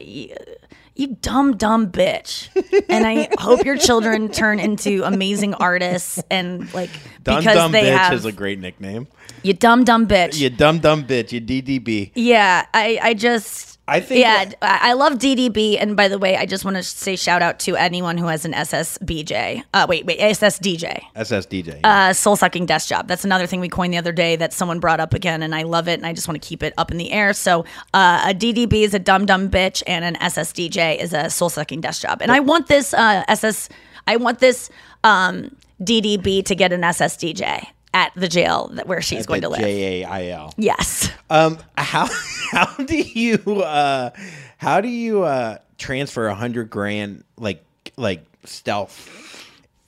Y- You dumb, dumb bitch. And I hope your children turn into amazing artists and like dumb because dumb they bitch have is a great nickname. you dumb, dumb bitch. You dumb dumb bitch. You DDB. Yeah, I, I just. I think Yeah, I I love DDB. And by the way, I just want to say shout out to anyone who has an SSBJ. Uh, wait, wait, SSDJ. SSDJ. Uh, soul sucking desk job. That's another thing we coined the other day that someone brought up again, and I love it, and I just want to keep it up in the air. So, uh, a DDB is a dumb dumb bitch, and an SSDJ is a soul sucking desk job. And I want this uh, SS, I want this um, DDB to get an SSDJ at the jail that where she's going to live. J A I L. Yes. Um, how how do you uh how do you uh transfer a hundred grand like like stealth?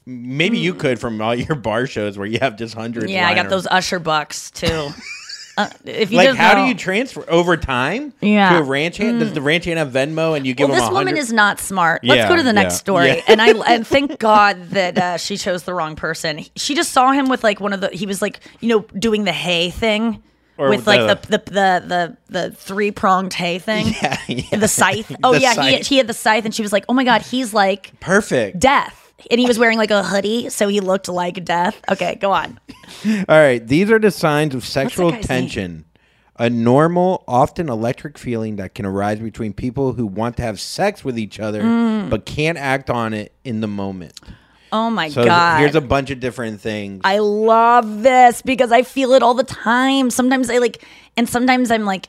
Maybe you could from all your bar shows where you have just hundreds. Yeah, I got those Usher bucks too. uh, if you Like, how know- do you transfer over time? Yeah. to a ranch hand. Does the ranch hand have Venmo and you give well, this woman is not smart. Let's Yeah, go to the next yeah, story. yeah. And I and thank God that uh, she chose the wrong person. She just saw him with like one of the. He was like you know doing the hay thing. Or with the- like the the the the, the three pronged hay thing, Yeah, yeah. the scythe. Oh The yeah, he he had the scythe, and she was like, "Oh my god, he's like Perfect. death." And he was wearing like a hoodie, so he looked like death. Okay, go on. All right, these are the signs of sexual guy's tension. A normal, often electric feeling that can arise between people who want to have sex with each other Mm. but can't act on it in the moment. Oh my so god. here's a bunch of different things. I love this because I feel it all the time. Sometimes I like, and sometimes I'm like,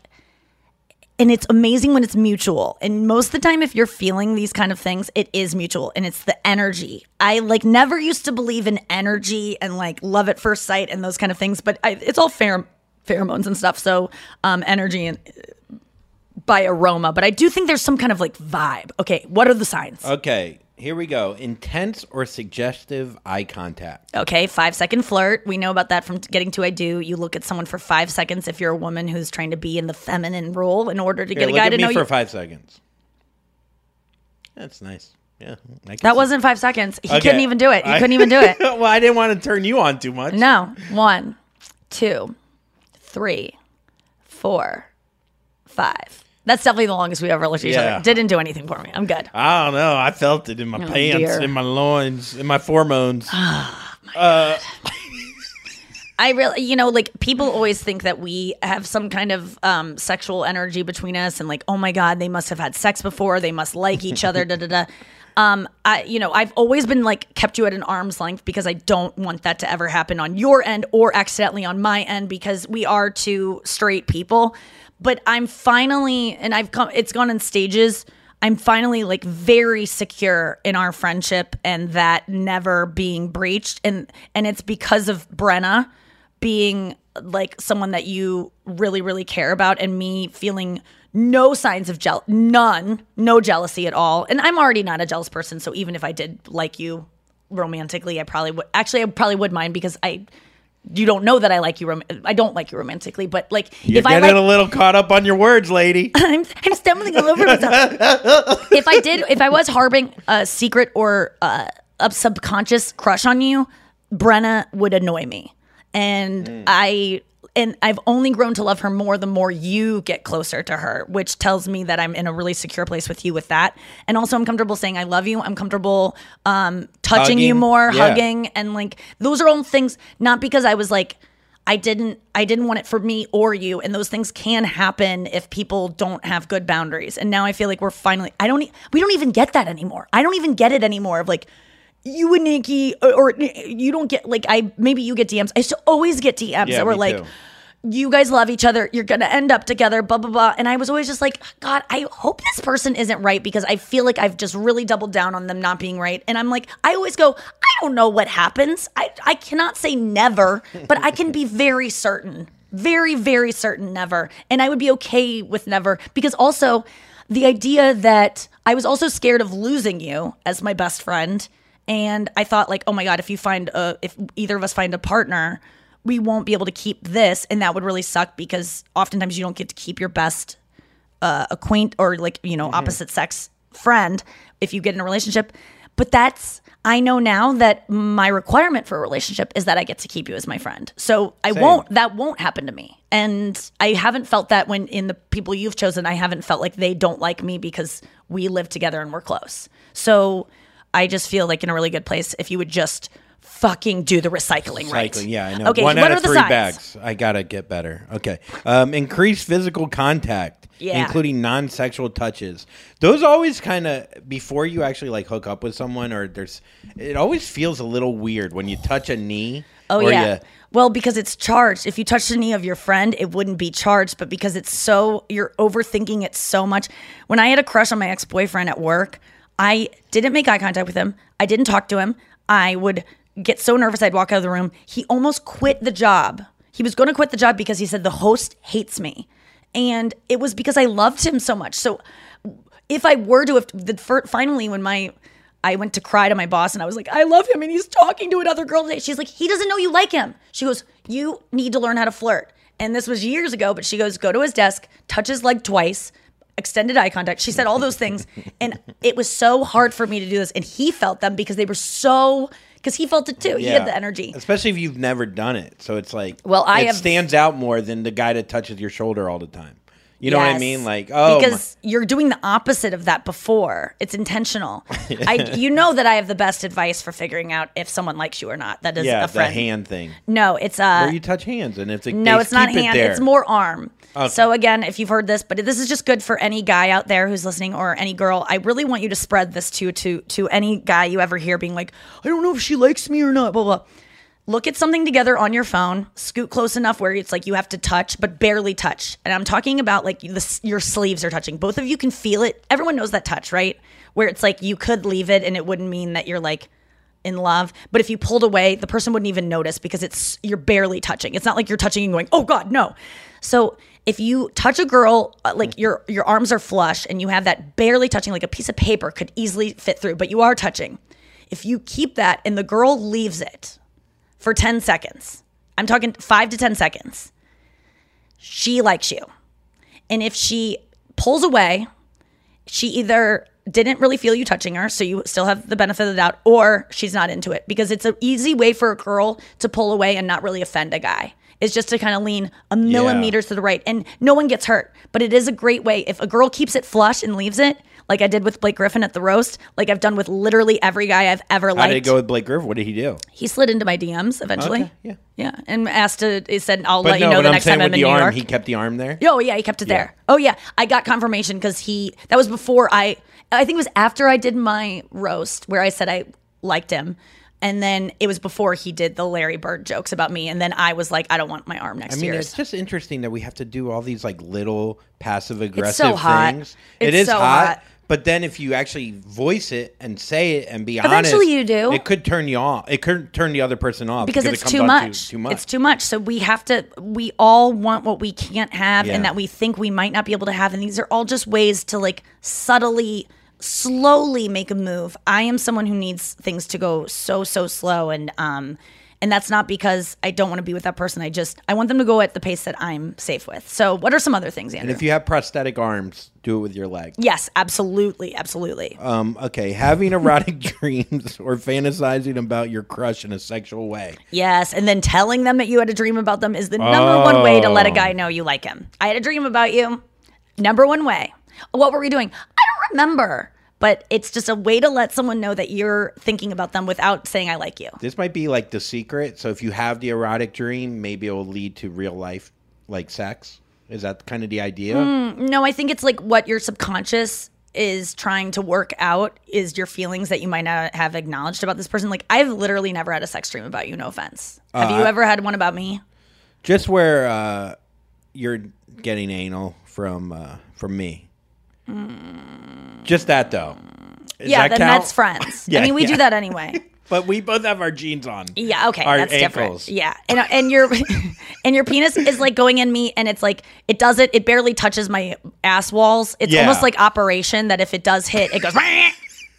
and it's amazing when it's mutual. And most of the time, if you're feeling these kind of things, it is mutual and it's the energy. I like never used to believe in energy and like love at first sight and those kind of things, but I, it's all pher- pheromones and stuff. So, um, energy and uh, by aroma. But I do think there's some kind of like vibe. Okay, what are the signs? okay, here we go. Intense or suggestive eye contact. Okay, five second flirt. We know about that from getting to I do. You look at someone for five seconds if you're a woman who's trying to be in the feminine role in order to Here, get a look guy at to me know for you. five seconds. That's nice. Yeah, I can That see- wasn't five seconds. He Okay. couldn't even do it. He I- couldn't even do it. well, I didn't want to turn you on too much. No. One, two, three, four, five. That's definitely the longest we ever looked at each Yeah. other. Didn't do anything for me. I'm good. I don't know. I felt it in my Oh, pants, dear. in my loins, in my pheromones. Oh, uh, I really, you know, like people always think that we have some kind of um, sexual energy between us, and like, oh my god, they must have had sex before. They must like each other. da da da. Um, I, you know, I've always been like kept you at an arm's length because I don't want that to ever happen on your end or accidentally on my end because we are two straight people. But I'm finally, and I've come, it's gone in stages. I'm finally like very secure in our friendship and that never being breached. And and it's because of Brenna being like someone that you really, really care about and me feeling no signs of jeal none, no jealousy at all. And I'm already not a jealous person, so even if I did like you romantically, I probably would actually I probably would mind because I you don't know that I like you rom- I don't like you romantically, but like you're if I getting like a little caught up on your words, lady. I'm, I'm stumbling all over myself. if I did, if I was harboring a secret or uh, a subconscious crush on you, Brenna would annoy me. And I, and I've only grown to love her more the more you get closer to her, which tells me that I'm in a really secure place with you with that. And also, I'm comfortable saying I love you. I'm comfortable um, touching you more, Yeah. hugging, and like those are all things. Not because I was like. I didn't I didn't want it for me or you and those things can happen if people don't have good boundaries. And now I feel like we're finally I don't we don't even get that anymore. I don't even get it anymore of like you and Nikki or, or you don't get like I maybe you get DMs. I used to always get DMs Yeah, that were like too. you guys love each other. You're to end up together, blah, blah, blah. And I was always just like, God, I hope this person isn't right because I feel like I've just really doubled down on them not being right. And I'm like, I always go, I don't know what happens. I, I cannot say never, but I can be very certain, very, very certain never. And I would be okay with never because also the idea that I was also scared of losing you as my best friend. And I thought, like, oh my God, if you find a, if either of us find a partner, we won't be able to keep this. And that would really suck because oftentimes you don't get to keep your best uh, acquaint or like you know opposite sex friend if you get in a relationship. But that's i know now that my requirement for a relationship is that i get to keep you as my friend. So i Same. won't that won't happen to me. And i haven't felt that when in the people you've chosen i haven't felt like they don't like me because we live together and we're close. So i just feel like in a really good place if you would just fucking do the recycling, right Cycling, yeah, I know. Okay, One out of three signs? bags. I gotta get better. Okay, um, increase physical contact, Yeah. including non-sexual touches. Those always kind of before you actually like hook up with someone, or there's. It always feels a little weird when you touch a knee. Oh or yeah. you- Well, because it's charged. If you touch the knee of your friend, it wouldn't be charged, but because it's so you're overthinking it so much. When I had a crush on my ex-boyfriend at work, I didn't make eye contact with him. I didn't talk to him. I would get so nervous I'd walk out of the room. He almost quit the job. He was going to quit the job because he said the host hates me. And it was because I loved him so much. So if I were to have the finally when my I went to cry to my boss and I was like, I love him and he's talking to another girl today. She's like, he doesn't know you like him. She goes, you need to learn how to flirt. And this was years ago, but she goes, go to his desk, touch his leg twice, extended eye contact. She said all those things. And it was so hard for me to do this. And he felt them because they were so, because he felt it too. He had the energy. especially if you've never done it. So it's like, Well, I it have- stands out more than the guy that touches your shoulder all the time. You know what I mean? Like, oh, my- because you're doing the opposite of that before. It's intentional. I, you know that I have the best advice for figuring out if someone likes you or not. That is yeah, a the friend. hand thing. No, it's uh. where you touch hands, and it's like, no, they it's not keep it hand. It's more arm. Okay. So again, if you've heard this, but this is just good for any guy out there who's listening or any girl. I really want you to spread this to to to any guy you ever hear being like, I don't know if she likes me or not. Blah blah. Look at something together on your phone. Scoot close enough where it's like you have to touch, but barely touch. And I'm talking about like the, your sleeves are touching. Both of you can feel it. Everyone knows that touch, right? Where it's like you could leave it and it wouldn't mean that you're like in love. But if you pulled away, the person wouldn't even notice because it's you're barely touching. It's not like you're touching and going, "Oh God, no." So if you touch a girl, uh, like your your arms are flush and you have that barely touching, like a piece of paper could easily fit through, but you are touching. If you keep that and the girl leaves it for ten seconds, I'm talking five to ten seconds. She likes you, and if she pulls away, she either didn't really feel you touching her, so you still have the benefit of the doubt, or she's not into it because it's an easy way for a girl to pull away and not really offend a guy. It's just to kind of lean a millimeter to the right, and no one gets hurt. But it is a great way if a girl keeps it flush and leaves it, like I did with Blake Griffin at the roast, like I've done with literally every guy I've ever liked. How did it go with Blake Griffin? What did he do? He slid into my DMs eventually. Okay, yeah. yeah, and asked to. He said, "I'll But let no, you know the I'm next time I'm in the New arm, York." he kept the arm there. Oh yeah, he kept it there. Oh yeah, I got confirmation because he. That was before I. I think it was after I did my roast where I said I liked him, and then it was before he did the Larry Bird jokes about me, and then I was like, I don't want my arm next year. I mean, yours. it's just interesting that we have to do all these like little passive aggressive so things. it It's so hot, hot. but then if you actually voice it and say it and be Eventually honest, you do. It could turn you off. It could turn the other person off because it it's comes too much. Too, much. It's too much. So we have to. We all want what we can't have, Yeah. and that we think we might not be able to have. And these are all just ways to like subtly, slowly make a move. I am someone who needs things to go so so slow, and um, And that's not because I don't want to be with that person. I just I want them to go at the pace that I'm safe with. So, what are some other things, And Andrew? if you have prosthetic arms, do it with your leg. yes, absolutely, absolutely. Um, okay, having erotic dreams or fantasizing about your crush in a sexual way. Yes, and then telling them that you had a dream about them is the number one way to let a Oh. guy know you like him. I had a dream about you. Number one way. What were we doing? I don't remember. But it's just a way to let someone know that you're thinking about them without saying I like you. This might be like the secret. So if you have the erotic dream, maybe it will lead to real life, like sex. Is that kind of the idea? Mm, no, I think it's like what your subconscious is trying to work out is your feelings that you might not have acknowledged about this person. Like I've literally never had a sex dream about you, no offense. Have Uh, you ever had one about me? Just where uh, you're getting anal from uh, from me. Just that though. Does yeah, that then count? that's friends. Yeah, I mean, we yeah. do that anyway. But we both have our jeans on. Yeah, okay, Our that's ankles. different. Yeah, and and your and your penis is like going in me, and it's like it does it. It barely touches my ass walls. It's Yeah. almost like operation that if it does hit, it goes.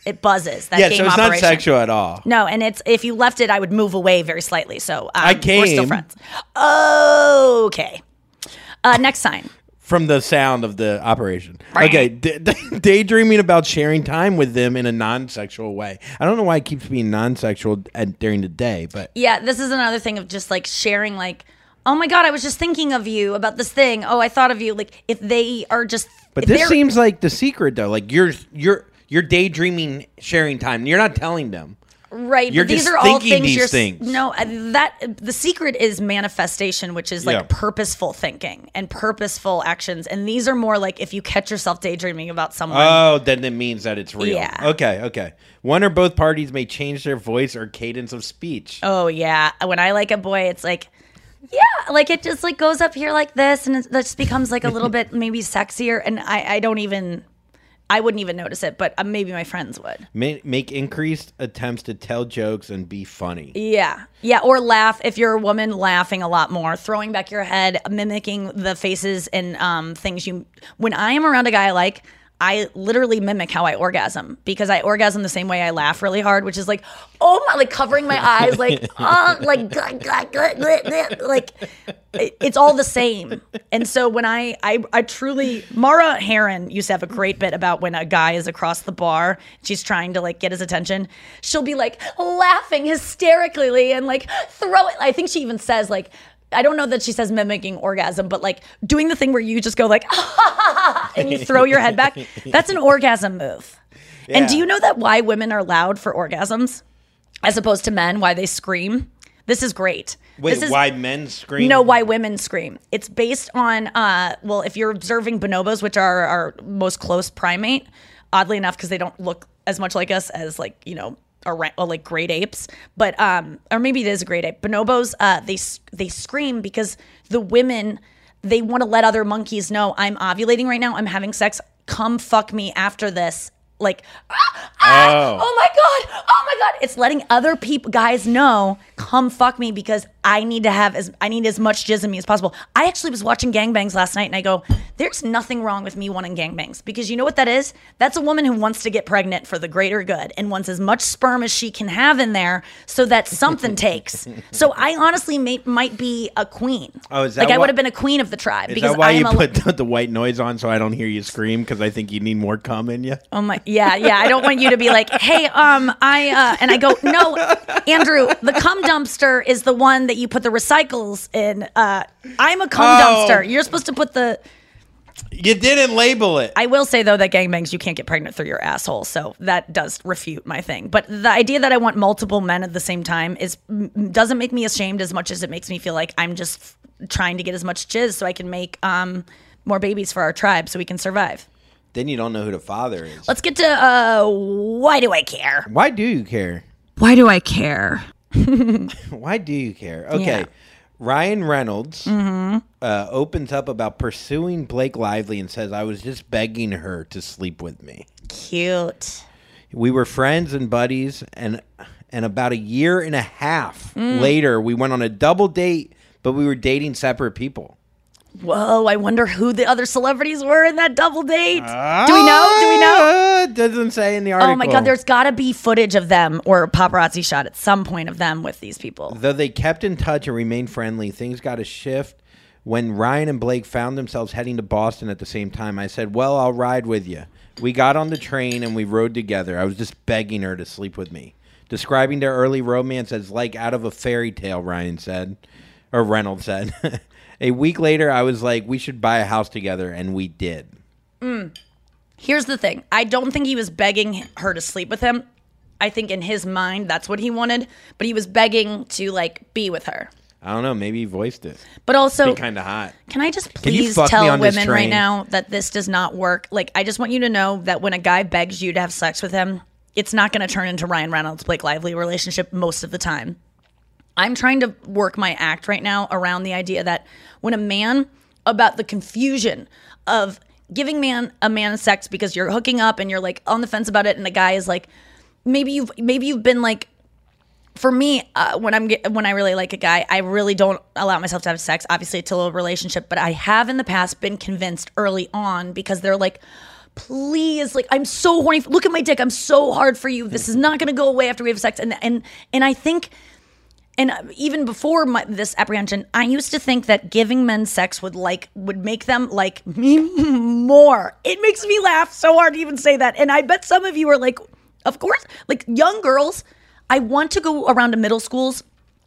It buzzes. That yeah, game so it's operation. not sexual at all. No, and it's if you left it, I would move away very slightly. So um, I We're still came. friends. Okay. Uh, next sign. From the sound of the operation. Okay, d- d- daydreaming about sharing time with them in a non-sexual way. I don't know why it keeps being non-sexual at, during the day, but Yeah, this is another thing of just like sharing, like, oh my god, I was just thinking of you about this thing. Oh, I thought of you. Like, if they are just, but this seems like the secret though. Like you're you're you're daydreaming sharing time. You're not telling them. Right, You're but these are all things these you're things. no uh, that the secret is manifestation, which is like Yeah. purposeful thinking and purposeful actions, and these are more like if you catch yourself daydreaming about someone. Oh, then it means that it's real. Yeah. Okay, okay. One or both parties may change their voice or cadence of speech. Oh yeah, when I like a boy, it's like. Yeah, like it just like goes up here like this, and it just becomes like a little bit maybe sexier, and I I don't even, I wouldn't even notice it, but uh, maybe my friends would. Ma- make increased attempts to tell jokes and be funny. Yeah. Yeah. Or laugh if you're a woman, laughing a lot more, throwing back your head, mimicking the faces and um, things you. When I am around a guy I like, I literally mimic how I orgasm because I orgasm the same way I laugh really hard, which is like, oh my, like covering my eyes, like, uh, like, like, it's all the same. And so when I, I, I truly, Mara Heron used to have a great bit about when a guy is across the bar, she's trying to like get his attention. She'll be like laughing hysterically and like throw it. I think she even says like, I don't know that she says mimicking orgasm, but like doing the thing where you just go like, and you throw your head back. That's an orgasm move. And do you know that why women are loud for orgasms as opposed to men, why they scream? This is great. Wait, this is, why men scream? No, why women scream. It's based on, uh, well, if you're observing bonobos, which are our most close primate, oddly enough, because they don't look as much like us as like you know, or like great apes, but um, or maybe it is a great ape. Bonobos, uh, they they scream because the women they want to let other monkeys know I'm ovulating right now. I'm having sex. Come fuck me after this. Like, ah, ah, Oh. oh my god, oh my god! It's letting other people, guys, know, come fuck me because I need to have as I need as much jizz in me as possible. I actually was watching gangbangs last night, and I go, "There's nothing wrong with me wanting gangbangs because you know what that is? That's a woman who wants to get pregnant for the greater good and wants as much sperm as she can have in there so that something takes. So I honestly may, might be a queen. Oh, is that like I would have been a queen of the tribe Is because that why I am you a put the, the white noise on so I don't hear you scream? Because I think you need more cum in you. Oh my, yeah, yeah. I don't want you to be like, hey, um, I, uh, and I go, no, Andrew, the cum dumpster is the one that you put the recycles in. Uh, I'm a cum Oh. dumpster. You're supposed to put the. You didn't label it. I will say though that gangbangs you can't get pregnant through your asshole, so that does refute my thing. But the idea that I want multiple men at the same time is doesn't make me ashamed as much as it makes me feel like I'm just trying to get as much jizz so I can make um more babies for our tribe so we can survive. Then you don't know who the father is. Let's get to uh why do I care? Why do you care? Why do I care? Why do you care? Okay. Yeah. Ryan Reynolds Mhm. uh, opens up about pursuing Blake Lively and says, I was just begging her to sleep with me. Cute. We were friends and buddies, and and about a year and a half Mm. later, we went on a double date, but we were dating separate people. Whoa, I wonder who the other celebrities were in that double date. Do we know? Do we know? Ah, it doesn't say in the article. Oh my god, there's got to be footage of them or a paparazzi shot at some point of them with these people. Though they kept in touch and remained friendly, things got to shift when Ryan and Blake found themselves heading to Boston at the same time. I said, Well, I'll ride with you. We got on the train and we rode together. I was just begging her to sleep with me. Describing their early romance as like out of a fairy tale, Ryan said, or Reynolds said. a week later, I was like, We should buy a house together, and we did. Mm. Here's the thing. I don't think he was begging her to sleep with him. I think in his mind that's what he wanted, but he was begging to like be with her. I don't know. Maybe he voiced it. But also, kind of hot. Can I just you please fuck me tell on this women right now that this does not work? Like, I just want you to know that when a guy begs you to have sex with him, it's not going to turn into Ryan Reynolds Blake Lively relationship most of the time. I'm trying to work my act right now around the idea that when a man about the confusion of giving man a man sex because you're hooking up and you're like on the fence about it and the guy is like maybe you've maybe you've been like for me uh, when i'm when i really like a guy i really don't allow myself to have sex. Obviously till a relationship but i have in the past been convinced early on because they're like please like i'm so horny. Look at my dick. I'm so hard for you. This is not going to go away after we have sex. And and and i think and even before my, this apprehension, I used to think that giving men sex would like would make them like me more. It makes me laugh so hard to even say that. And I bet some of you are like, of course, like young girls. I want to go around to middle schools,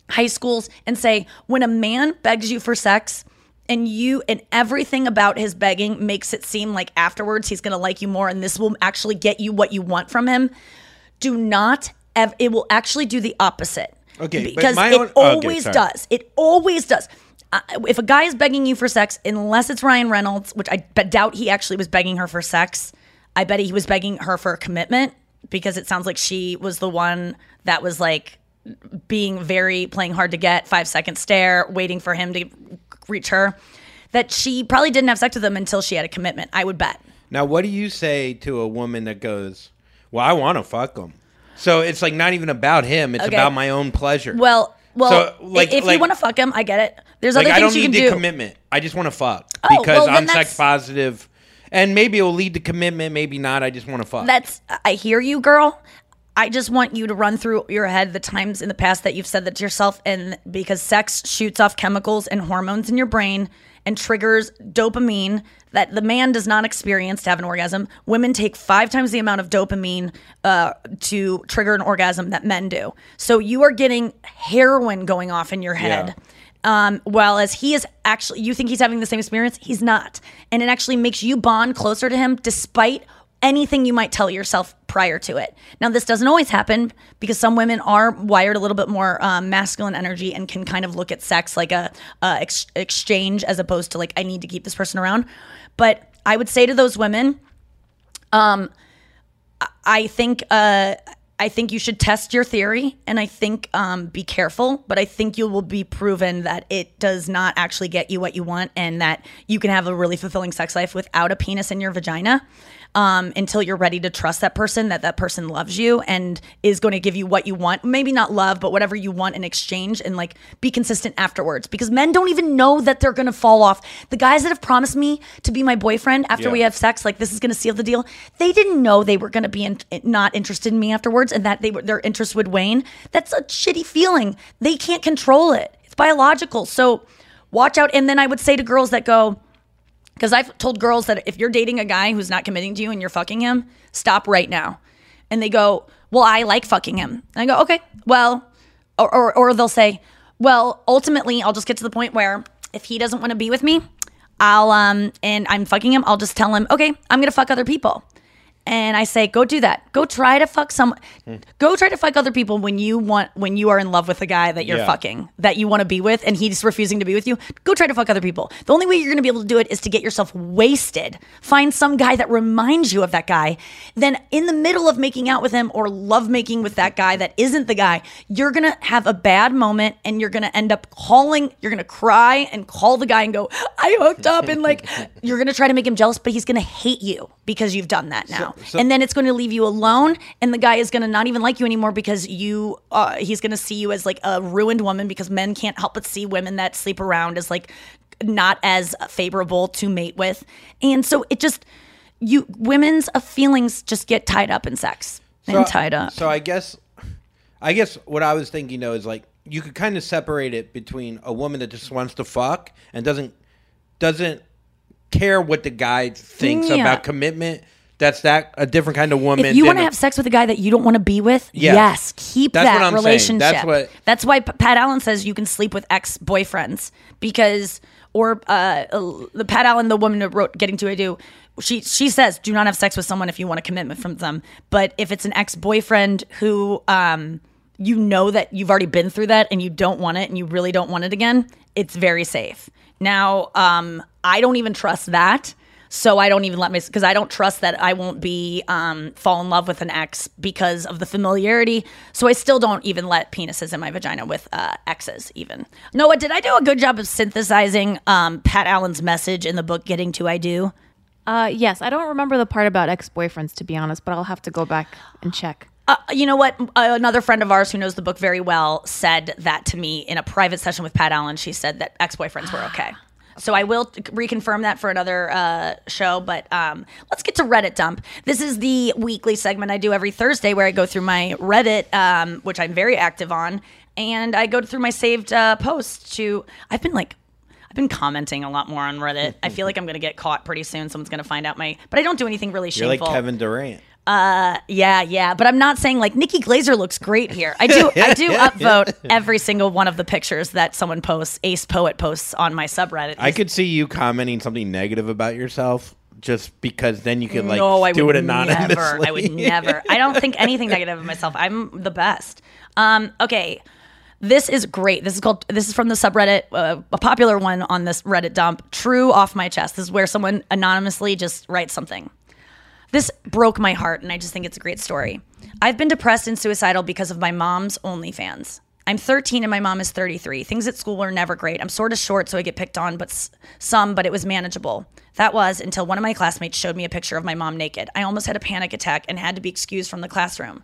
high schools, and say when a man begs you for sex. And you and everything about his begging makes it seem like afterwards he's gonna like you more, and this will actually get you what you want from him. Do not. Ev- it will actually do the opposite. Okay, but because it own- always sorry. does. It always does. Uh, if a guy is begging you for sex, unless it's Ryan Reynolds, which I doubt he actually was begging her for sex, I bet he was begging her for a commitment because it sounds like she was the one that was like being very playing hard to get, five second stare, waiting for him to reach her. That she probably didn't have sex with him until she had a commitment. I would bet. Now, what do you say to a woman that goes, "Well, I want to fuck him," so it's like not even about him; it's Okay. about my own pleasure. Well, well, So, like- if like- you want to fuck him, I get it. There's like other I things don't you need can the do. commitment. I just want to fuck Oh, because well, I'm sex positive, and maybe it'll lead to commitment. Maybe not. I just want to fuck. That's I hear you, girl. I just want you to run through your head the times in the past that you've said that to yourself, and because sex shoots off chemicals and hormones in your brain and triggers dopamine that the man does not experience to have an orgasm. Women take five times the amount of dopamine uh, to trigger an orgasm that men do. So you are getting heroin going off in your head. Um, while as he is actually, you think he's having the same experience, he's not, and it actually makes you bond closer to him, despite anything you might tell yourself prior to it. Now, this doesn't always happen because some women are wired a little bit more um, masculine energy and can kind of look at sex like a, ex- exchange as opposed to like I need to keep this person around. But I would say to those women, um, I- I think uh, I think you should test your theory, and I think um, be careful. But I think you will be proven that it does not actually get you what you want, and that you can have a really fulfilling sex life without a penis in your vagina. Um, until you're ready to trust that person, that that person loves you and is going to give you what you want. Maybe not love, but whatever you want in exchange, and like be consistent afterwards. Because men don't even know that they're going to fall off. The guys that have promised me to be my boyfriend after Yeah. we have sex, like this is going to seal the deal. They didn't know they were going to be in, not interested in me afterwards, and that they were, their interest would wane. That's a shitty feeling. They can't control it. It's biological. So watch out. And then I would say to girls that go, because I've told girls that if you're dating a guy who's not committing to you and you're fucking him, stop right now. And they go, Well, I like fucking him. And I go, Okay, well, or, or, or they'll say, Well, ultimately, I'll just get to the point where if he doesn't want to be with me, I'll, um, and I'm fucking him, I'll just tell him, Okay, I'm going to fuck other people. And I say, go do that. Go try to fuck some. Go try to fuck other people when you want when you are in love with a guy that you're Yeah. fucking that you want to be with, and he's refusing to be with you. Go try to fuck other people. The only way you're going to be able to do it is to get yourself wasted. Find some guy that reminds you of that guy. Then in the middle of making out with him or love making with that guy that isn't the guy, you're going to have a bad moment, and you're going to end up calling. You're going to cry and call the guy and go, "I hooked up," and like you're going to try to make him jealous, but he's going to hate you because you've done that now so- and then it's going to leave you alone and the guy is going to not even like you anymore because you uh, he's going to see you as like a ruined woman because men can't help but see women that sleep around as like not as favorable to mate with. And so it just you women's uh, feelings just get tied up in sex and tied up. So I guess, I guess what I was thinking though is like you could kind of separate it between a woman that just wants to fuck and doesn't doesn't care what the guy thinks Yeah. about commitment. That's that a different kind of woman. If you want to have sex with a guy that you don't want to be with, Yes. yes, keep That's that what I'm saying. relationship. That's what- That's why Pat Allen says you can sleep with ex boyfriends because, or uh, uh, the Pat Allen, the woman who wrote "Getting to I Do," she she says do not have sex with someone if you want a commitment from them. But if it's an ex boyfriend who um you know that you've already been through that and you don't want it and you really don't want it again, it's very safe. Now, um, I don't even trust that. So I don't even let my because I don't trust that I won't be um, fall in love with an ex because of the familiarity. So I still don't even let penises in my vagina with uh, exes. Even Noah, did I do a good job of synthesizing um, Pat Allen's message in the book "Getting to I Do"? Uh, yes, I don't remember the part about ex boyfriends to be honest, but I'll have to go back and check. Uh, you know what? Uh, another friend of ours who knows the book very well said that to me in a private session with Pat Allen. She said that ex boyfriends were okay. So I will reconfirm that for another uh, show. But um, let's get to Reddit dump. This is the weekly segment I do every Thursday where I go through my Reddit, um, which I'm very active on, and I go through my saved uh, posts. To I've been like I've been commenting a lot more on Reddit. I feel like I'm going to get caught pretty soon. Someone's going to find out my, but I don't do anything really shameful. You're like Kevin Durant. Uh, yeah, yeah, but I'm not saying like Nikki Glazer looks great here. I do, I do upvote every single one of the pictures that someone posts. Ace Poet posts on my subreddit. I could see you commenting something negative about yourself just because then you could like no, I do it anonymously. never. I would never. I don't think anything negative of myself. I'm the best. Um, okay. This is great. This is called. This is from the subreddit, uh, a popular one on this Reddit dump. True off my chest. This is where someone anonymously just writes something. This broke my heart, and I just think it's a great story. I've been depressed and suicidal because of my mom's OnlyFans. I'm 13 and my mom is 33. Things at school were never great. I'm sort of short, so I get picked on, but some, but it was manageable. That was until one of my classmates showed me a picture of my mom naked. I almost had a panic attack and had to be excused from the classroom.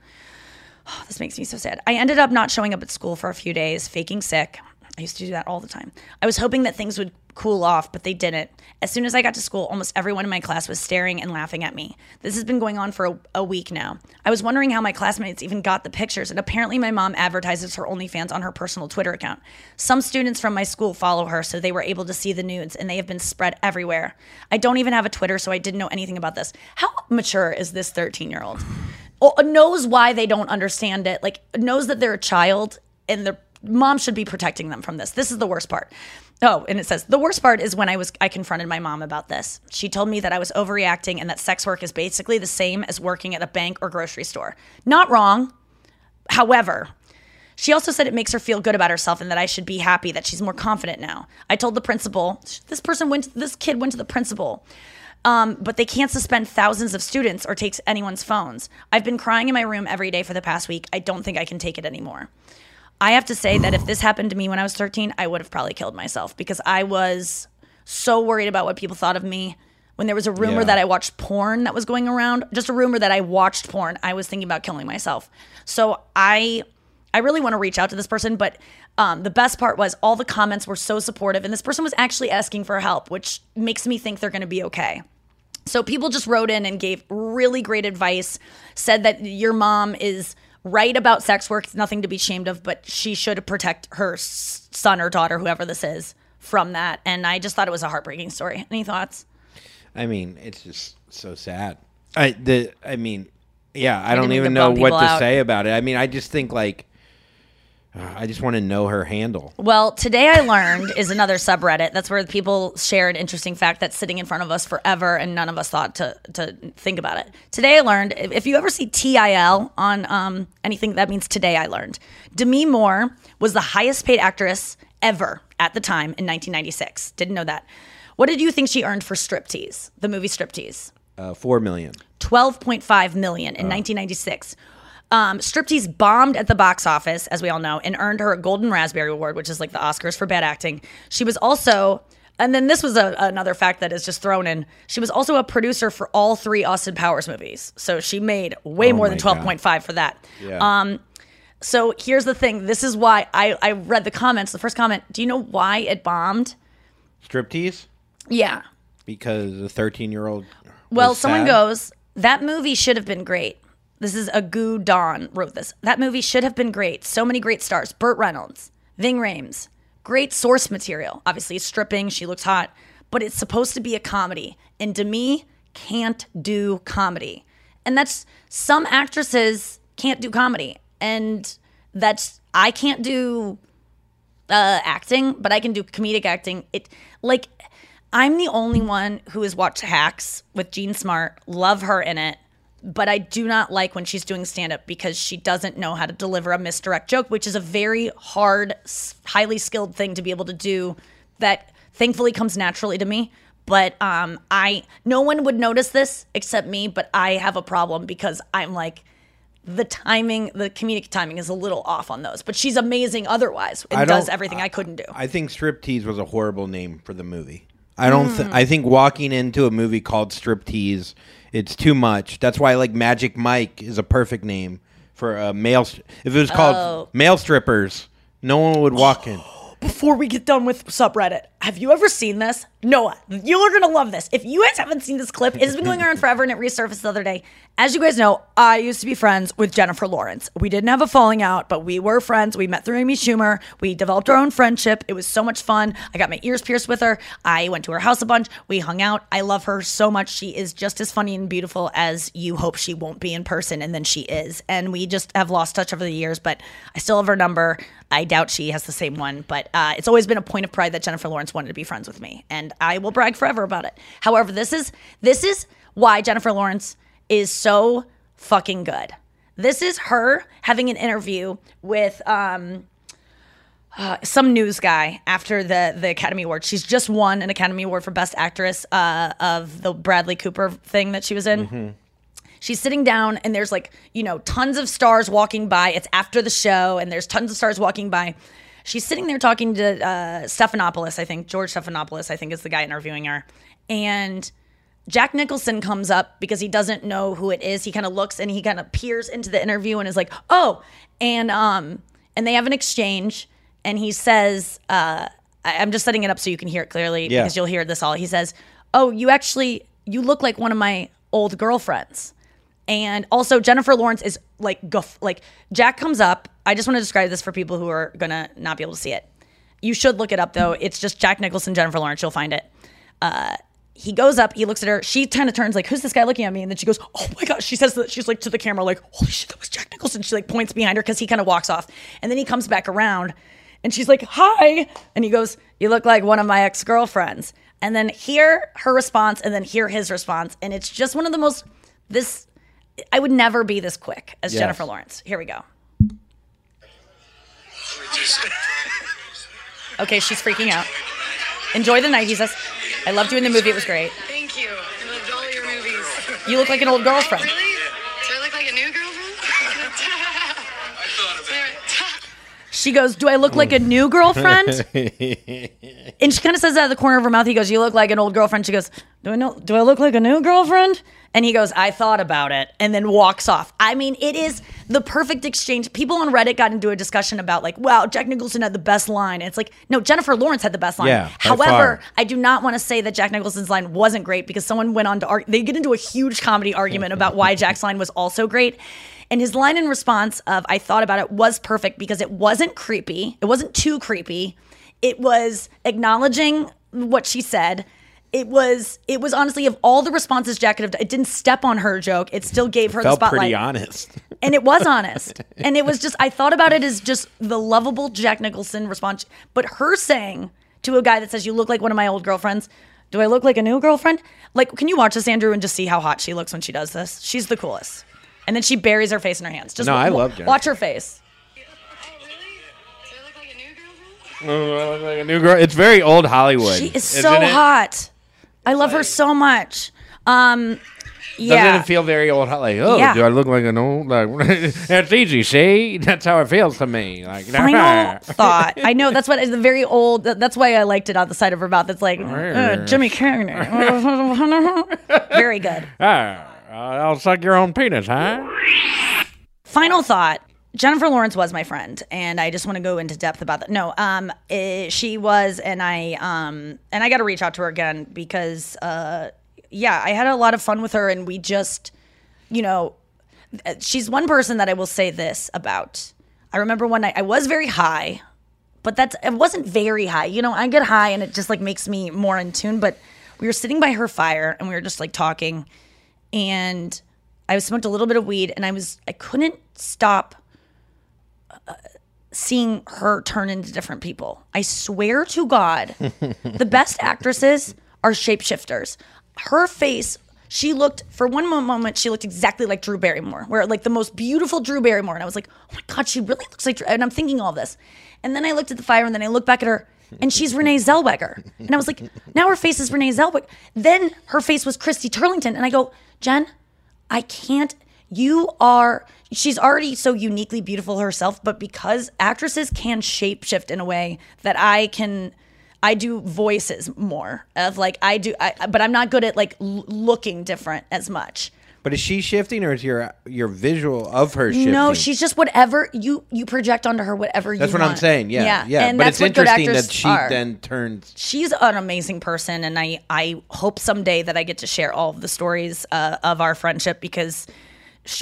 Oh, this makes me so sad. I ended up not showing up at school for a few days, faking sick. I used to do that all the time. I was hoping that things would cool off, but they didn't. As soon as I got to school, almost everyone in my class was staring and laughing at me. This has been going on for a, a week now. I was wondering how my classmates even got the pictures, and apparently my mom advertises her OnlyFans on her personal Twitter account. Some students from my school follow her, so they were able to see the nudes, and they have been spread everywhere. I don't even have a Twitter, so I didn't know anything about this. How mature is this 13 year old? Knows why they don't understand it, like knows that they're a child and their mom should be protecting them from this. This is the worst part. Oh, and it says the worst part is when I was I confronted my mom about this. She told me that I was overreacting and that sex work is basically the same as working at a bank or grocery store. Not wrong. However, she also said it makes her feel good about herself and that I should be happy that she's more confident now. I told the principal, this person went, this kid went to the principal. Um, but they can't suspend thousands of students or take anyone's phones. I've been crying in my room every day for the past week. I don't think I can take it anymore. I have to say that if this happened to me when I was 13, I would have probably killed myself because I was so worried about what people thought of me. When there was a rumor Yeah. that I watched porn that was going around, just a rumor that I watched porn, I was thinking about killing myself. So I I really want to reach out to this person, but um, the best part was all the comments were so supportive, and this person was actually asking for help, which makes me think they're going to be okay. So people just wrote in and gave really great advice, said that your mom is right about sex work, it's nothing to be ashamed of, but she should protect her son or daughter, whoever this is, from that. And I just thought it was a heartbreaking story. Any thoughts? I mean, it's just so sad. I the I mean, yeah, I don't even know what to out. say about it. I mean, I just think like I just want to know her handle. Well, today I learned is another subreddit. That's where people share an interesting fact that's sitting in front of us forever, and none of us thought to to think about it. Today I learned if you ever see TIL on um, anything, that means today I learned. Demi Moore was the highest paid actress ever at the time in 1996. Didn't know that. What did you think she earned for Striptease, the movie Striptease? Uh, Four million. 12.5 million in 1996. Um, Striptease bombed at the box office, as we all know, and earned her a Golden Raspberry Award, which is like the Oscars for bad acting. She was also, and then this was a, another fact that is just thrown in. She was also a producer for all three Austin Powers movies, so she made way Oh more than 12.5 for that. Yeah. Um, so here's the thing. This is why I, I read the comments. The first comment. Do you know why it bombed? Striptease Yeah. because the 13 year old. Well, someone goes, that movie should have been great. This is Agu Don wrote this. That movie should have been great. So many great stars. Burt Reynolds, Ving Rhames. Great source material. Obviously, it's stripping. She looks hot. But it's supposed to be a comedy. And Demi can't do comedy. And that's some actresses can't do comedy. And that's, I can't do uh, acting, but I can do comedic acting. It like I'm the only one who has watched Hacks with Jean Smart. Love her in it, but I do not like when she's doing stand up because she doesn't know how to deliver a misdirect joke, which is a very hard, highly skilled thing to be able to do. That thankfully comes naturally to me. But um, I no one would notice this except me. But I have a problem because I'm like the timing, the comedic timing is a little off on those. But she's amazing otherwise I and does everything I couldn't do. I think Striptease was a horrible name for the movie. I don't. Th- Mm. I think walking into a movie called Striptease, it's too much. That's why like Magic Mike is a perfect name for a male. st- If it was called Oh. male strippers, no one would walk in. before we get done with subreddit, have you ever seen this? Noah, you're gonna love this. If you guys haven't seen this clip, it has been going around forever and it resurfaced the other day. As you guys know, I used to be friends with Jennifer Lawrence. We didn't have a falling out, but we were friends. We met through Amy Schumer. We developed our own friendship. It was so much fun. I got my ears pierced with her. I went to her house a bunch. We hung out. I love her so much. She is just as funny and beautiful as you hope she won't be in person, and then she is. And we just have lost touch over the years, but I still have her number. I doubt she has the same one, but uh, it's always been a point of pride that Jennifer Lawrence wanted to be friends with me, and I will brag forever about it. However, this is this is why Jennifer Lawrence is so fucking good. This is her having an interview with um, uh, some news guy after the the Academy Award. She's just won an Academy Award for Best Actress uh, of the Bradley Cooper thing that she was in. She's sitting down and there's like, you know, tons of stars walking by. It's after the show and there's tons of stars walking by. She's sitting there talking to uh, Stephanopoulos, I think. George Stephanopoulos, I think, is the guy interviewing her. And Jack Nicholson comes up because he doesn't know who it is. He kind of looks and he kind of peers into the interview and is like, "Oh," and um, and they have an exchange, and he says, uh, I- "I'm just setting it up so you can hear it clearly Yeah. because you'll hear this all." He says, "Oh, you actually you look like one of my old girlfriends." And also Jennifer Lawrence is like guff like Jack comes up. I just want to describe this for people who are gonna not be able to see it. You should look it up though. It's just Jack Nicholson, Jennifer Lawrence. You'll find it. Uh, he goes up. He looks at her. She kind of turns like, "Who's this guy looking at me?" And then she goes, "Oh my gosh!" She says that she's like to the camera, like, "Holy shit, that was Jack Nicholson." She like points behind her because he kind of walks off, and then he comes back around, and she's like, "Hi," and he goes, "You look like one of my ex girlfriends." And then hear her response, and then hear his response, and it's just one of the most this. I would never be this quick as Yes. Jennifer Lawrence. Here we go. Okay, she's freaking out. Enjoy the night, he says. I loved you in the movie. It was great. Thank you. I loved all your movies. You look like an old girlfriend. Oh, She goes, Do I look like a new girlfriend? and she kind of says that out of the corner of her mouth. He goes, You look like an old girlfriend. She goes, Do I know do I look like a new girlfriend? And he goes, I thought about it, and then walks off. I mean, it is the perfect exchange. People on Reddit got into a discussion about like, wow, Jack Nicholson had the best line. And it's like, no, Jennifer Lawrence had the best line. Yeah, However. I do not want to say that Jack Nicholson's line wasn't great because someone went on to argue. They get into a huge comedy argument about why Jack's line was also great. And his line in response of I thought about it was perfect because it wasn't creepy. It wasn't too creepy. It was acknowledging what she said. It was it was honestly of all the responses Jack could have done, it didn't step on her joke. It still gave her Felt the spotlight pretty honest. and it was honest. and it was just I thought about it as just the lovable Jack Nicholson response. But her saying to a guy that says, You look like one of my old girlfriends, do I look like a new girlfriend? Like, can you watch this, Andrew, and just see how hot she looks when she does this? She's the coolest. And then she buries her face in her hands. Just No, I love Jennifer. Watch her face. Oh, I look like a new girl. It's very old Hollywood. She is so it? hot. I love her so much. Um yeah. Doesn't it feel very old? Like, oh, Yeah. do I look like an old? Like, that's easy. See, that's how it feels to me. Like, Final thought. I know that's what is the very old. That's why I liked it on the side of her mouth. It's like uh, Jimmy Carrey. very good. Ah, I'll suck your own penis, huh? Final thought. Jennifer Lawrence was my friend, and I just want to go into depth about that. No, um, eh, she was, and I, um, and I got to reach out to her again because, uh, yeah, I had a lot of fun with her, and we just, you know, eh, she's one person that I will say this about. I remember one night I was very high, but that's it wasn't very high. You know, I get high and it just like makes me more in tune. But we were sitting by her fire and we were just like talking, and I smoked a little bit of weed, and I was I couldn't stop uh, seeing her turn into different people. I swear to God, the best actresses are shapeshifters. Her face, she looked for one moment, she looked exactly like Drew Barrymore, where like the most beautiful Drew Barrymore, and I was like, oh my God, she really looks like. Drew. And I'm thinking all this, and then I looked at the fire, and then I looked back at her. And she's Renee Zellweger. And I was like, now her face is Renee Zellweger. Then her face was Christy Turlington. And I go, Jen, I can't. You are. She's already so uniquely beautiful herself, but because actresses can shapeshift in a way that I can. I do voices more of like I do, I, but I'm not good at like l- looking different as much. But is she shifting, or is your your visual of her shifting? No, she's just whatever you you project onto her, whatever you. That's what I'm saying. Yeah, yeah. And but that's it's interesting that she are. then turns. She's an amazing person, and I I hope someday that I get to share all of the stories uh, of our friendship because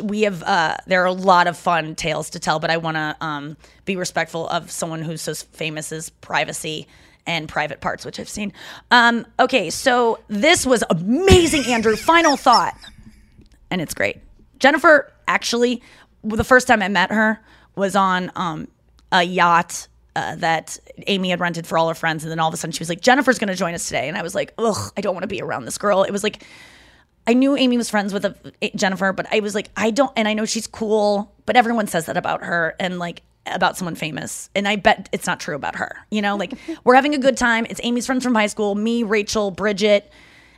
we have uh, there are a lot of fun tales to tell. But I want to um, be respectful of someone who's so famous as privacy and private parts, which I've seen. Um, okay, so this was amazing, Andrew. Final thought, and it's great. Jennifer actually, the first time I met her was on um, a yacht uh, that Amy had rented for all her friends, and then all of a sudden she was like, "Jennifer's going to join us today," and I was like, "Ugh, I don't want to be around this girl." It was like. I knew Amy was friends with a, Jennifer, but I was like, I don't, and I know she's cool, but everyone says that about her and like about someone famous. And I bet it's not true about her. You know, like we're having a good time. It's Amy's friends from high school, me, Rachel, Bridget.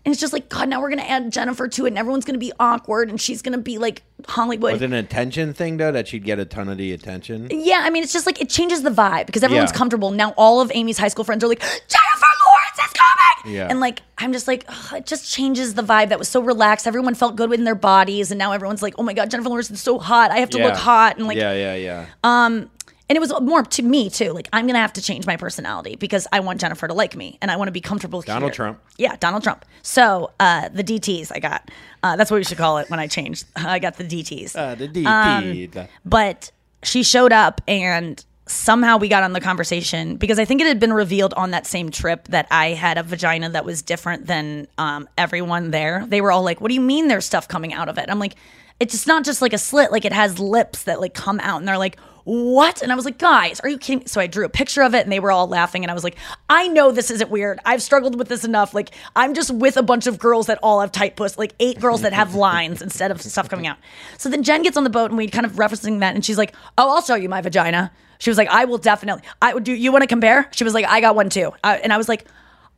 And it's just like, God, now we're going to add Jennifer to it and everyone's going to be awkward and she's going to be like Hollywood. Was it an attention thing though that she'd get a ton of the attention? Yeah, I mean, it's just like it changes the vibe because everyone's Yeah. comfortable. Now all of Amy's high school friends are like, Jennifer Lawrence is coming. Yeah. And like, I'm just like, ugh, it just changes the vibe that was so relaxed. Everyone felt good in their bodies. And now everyone's like, oh my God, Jennifer Lawrence is so hot. I have to look hot. And like, yeah, yeah, yeah. um, and it was more to me too. Like, I'm going to have to change my personality because I want Jennifer to like me and I want to be comfortable with Donald here. Trump. Yeah, Donald Trump. So uh, the DTs I got. Uh, that's what we should call it when I changed. I got the DTs. Uh, the Um, but she showed up and somehow we got on the conversation because I think it had been revealed on that same trip that I had a vagina that was different than um, everyone there. They were all like, "What do you mean there's stuff coming out of it?" I'm like, "It's just not just like a slit; like it has lips that like come out." And they're like, "What?" And I was like, "Guys, are you kidding?" me?" So I drew a picture of it, and they were all laughing. And I was like, "I know this isn't weird. I've struggled with this enough. Like I'm just with a bunch of girls that all have tight puss, like eight girls that have lines instead of stuff coming out." So then Jen gets on the boat, and we kind of referencing that, and she's like, "Oh, I'll show you my vagina." She was like, "I will definitely. I would do. You want to compare?" She was like, "I got one too," uh, and I was like.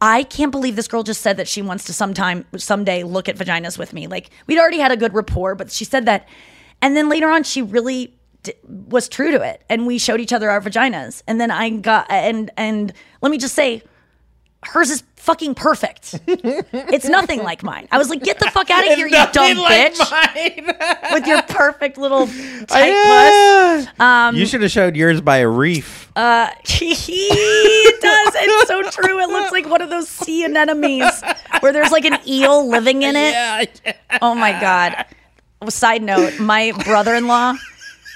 I can't believe this girl just said that she wants to sometime, someday look at vaginas with me. Like, we'd already had a good rapport, but she said that. And then later on, she really d- was true to it. And we showed each other our vaginas. And then I got, and, and let me just say, hers is fucking perfect. it's nothing like mine. I was like, get the fuck out of here, you dumb bitch. with your perfect little tight puss. Um, you should have showed yours by a reef. uh, it does. It's so true. It looks like one of those sea anemones where there's like an eel living in it. Oh my god. Side note: My brother-in-law,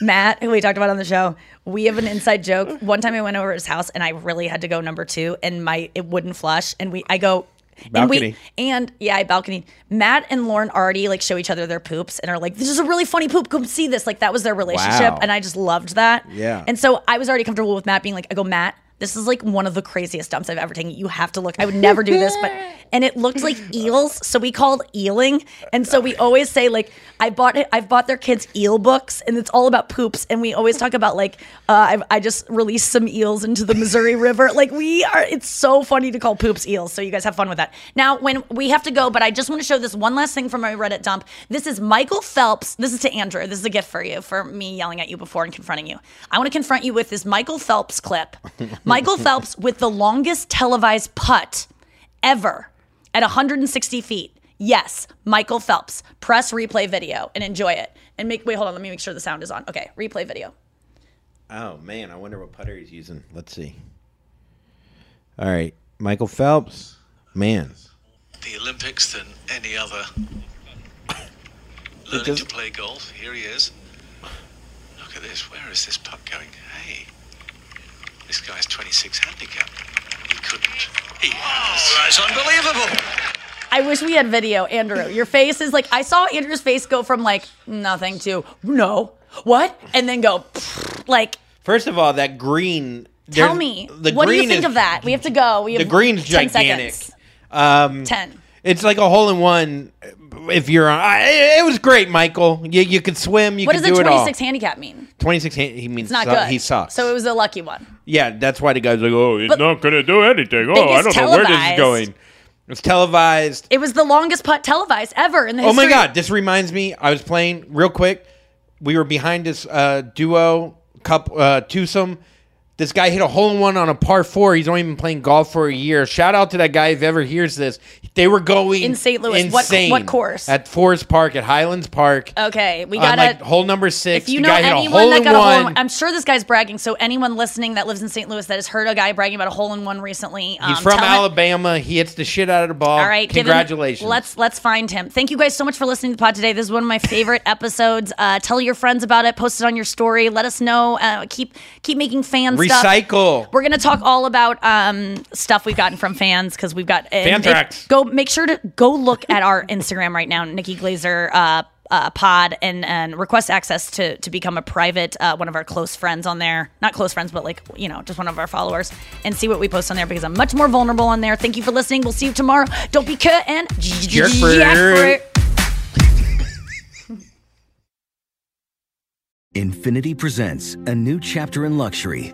Matt, who we talked about on the show, we have an inside joke. One time I went over to his house and I really had to go number two, and my it wouldn't flush, and we I go. And we and yeah, I balcony. Matt and Lauren already like show each other their poops and are like, "This is a really funny poop. Come see this." Like that was their relationship, Wow. and I just loved that. Yeah. And so I was already comfortable with Matt being like, I go, Matt, this is like one of the craziest dumps I've ever taken. You have to look. I would never do this, but and it looked like eels, so we called eeling. And so we always say like, I bought it. I've bought their kids eel books, and it's all about poops. And we always talk about like, uh, I've, I just released some eels into the Missouri River. Like we are. It's so funny to call poops eels. So you guys have fun with that. Now when we have to go, but I just want to show this one last thing from my Reddit dump. This is Michael Phelps. This is to Andrew. This is a gift for you for me yelling at you before and confronting you. I want to confront you with this Michael Phelps clip. Michael Phelps with the longest televised putt ever at 160 feet. Yes, Michael Phelps. Press replay video and enjoy it. And make wait, hold on, let me make sure the sound is on. Okay, replay video. Oh man, I wonder what putter he's using. Let's see. All right, Michael Phelps. Man, the Olympics than any other. Learning to play golf. Here he is. Look at this. Where is this putt going? Hey, this guy's 26 handicap. He couldn't. He has. Oh, that's unbelievable. I wish we had video, Andrew. Your face is like I saw Andrew's face go from like nothing to no, what, and then go like. First of all, that green. Tell me, the what do you think is- of that? We have to go. We have The green's 10 gigantic. seconds. Um, Ten. It's like a hole in one. If you're on, I, it was great, Michael. You you could swim. You what could does do the it all. 26 handicap mean? Twenty six. He means It's not su- good. He sucks. So it was a lucky one. yeah, that's why the guy's like, oh, he's But- not gonna do anything. Oh, I don't know where this is televised. going. It's televised. It was the longest putt televised ever in the Oh history. my god, this reminds me. I was playing real quick. We were behind this uh, duo couple uh, twosome. This guy hit a hole in one on a par four. He's only been playing golf for a year. Shout out to that guy if ever hears this. They were going In St. Louis. What- what course? At Forest Park at Highlands Park. Okay, we gotta. like hole number six. if you the know guy hit a anyone hole that in got a hole in I'm sure this guy's bragging. So anyone listening that lives in St. Louis that has heard a guy bragging about a hole in one recently, um, He's from tell him- Alabama. He hits the shit out of the ball. All right, give him- congratulations. let's let's find him. Thank you guys so much for listening to the pod today. This is one of my favorite episodes. Uh, tell your friends about it. Post it on your story. Let us know. Uh, keep keep making fan stuff. Recycle. We're gonna talk all about um, stuff we've gotten from fans because we've got and Fantrax. if- Go make sure to go look at our Instagram right now, Nikki Glazer. Uh, uh, pod and and request access to to become a private uh, one of our close friends on there not close friends but like you know just one of our followers and see what we post on there because I'm much more vulnerable on there thank you for listening we'll see you tomorrow don't be cut and Jerk jack for for it. it. Infiniti presents a new chapter in luxury,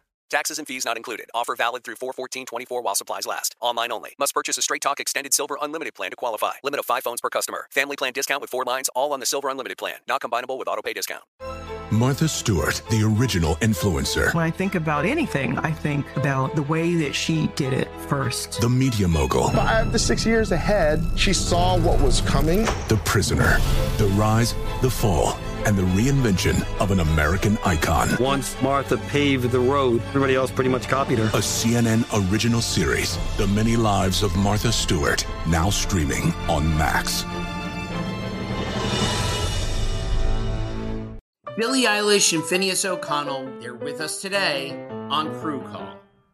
Taxes and fees not included. Offer valid through 41424 while supplies last. Online only. Must purchase a Straight Talk Extended Silver Unlimited plan to qualify. Limit of 5 phones per customer. Family plan discount with 4 lines all on the Silver Unlimited plan. Not combinable with auto pay discount. Martha Stewart, the original influencer. When I think about anything, I think about the way that she did it first. The media mogul. Five to six years ahead, she saw what was coming. The prisoner. The rise, the fall, and the reinvention of an American icon. Once Martha paved the road, everybody else pretty much copied her. A CNN original series, The Many Lives of Martha Stewart, now streaming on Max. Billie Eilish and Finneas O'Connell, they're with us today on Crew Call.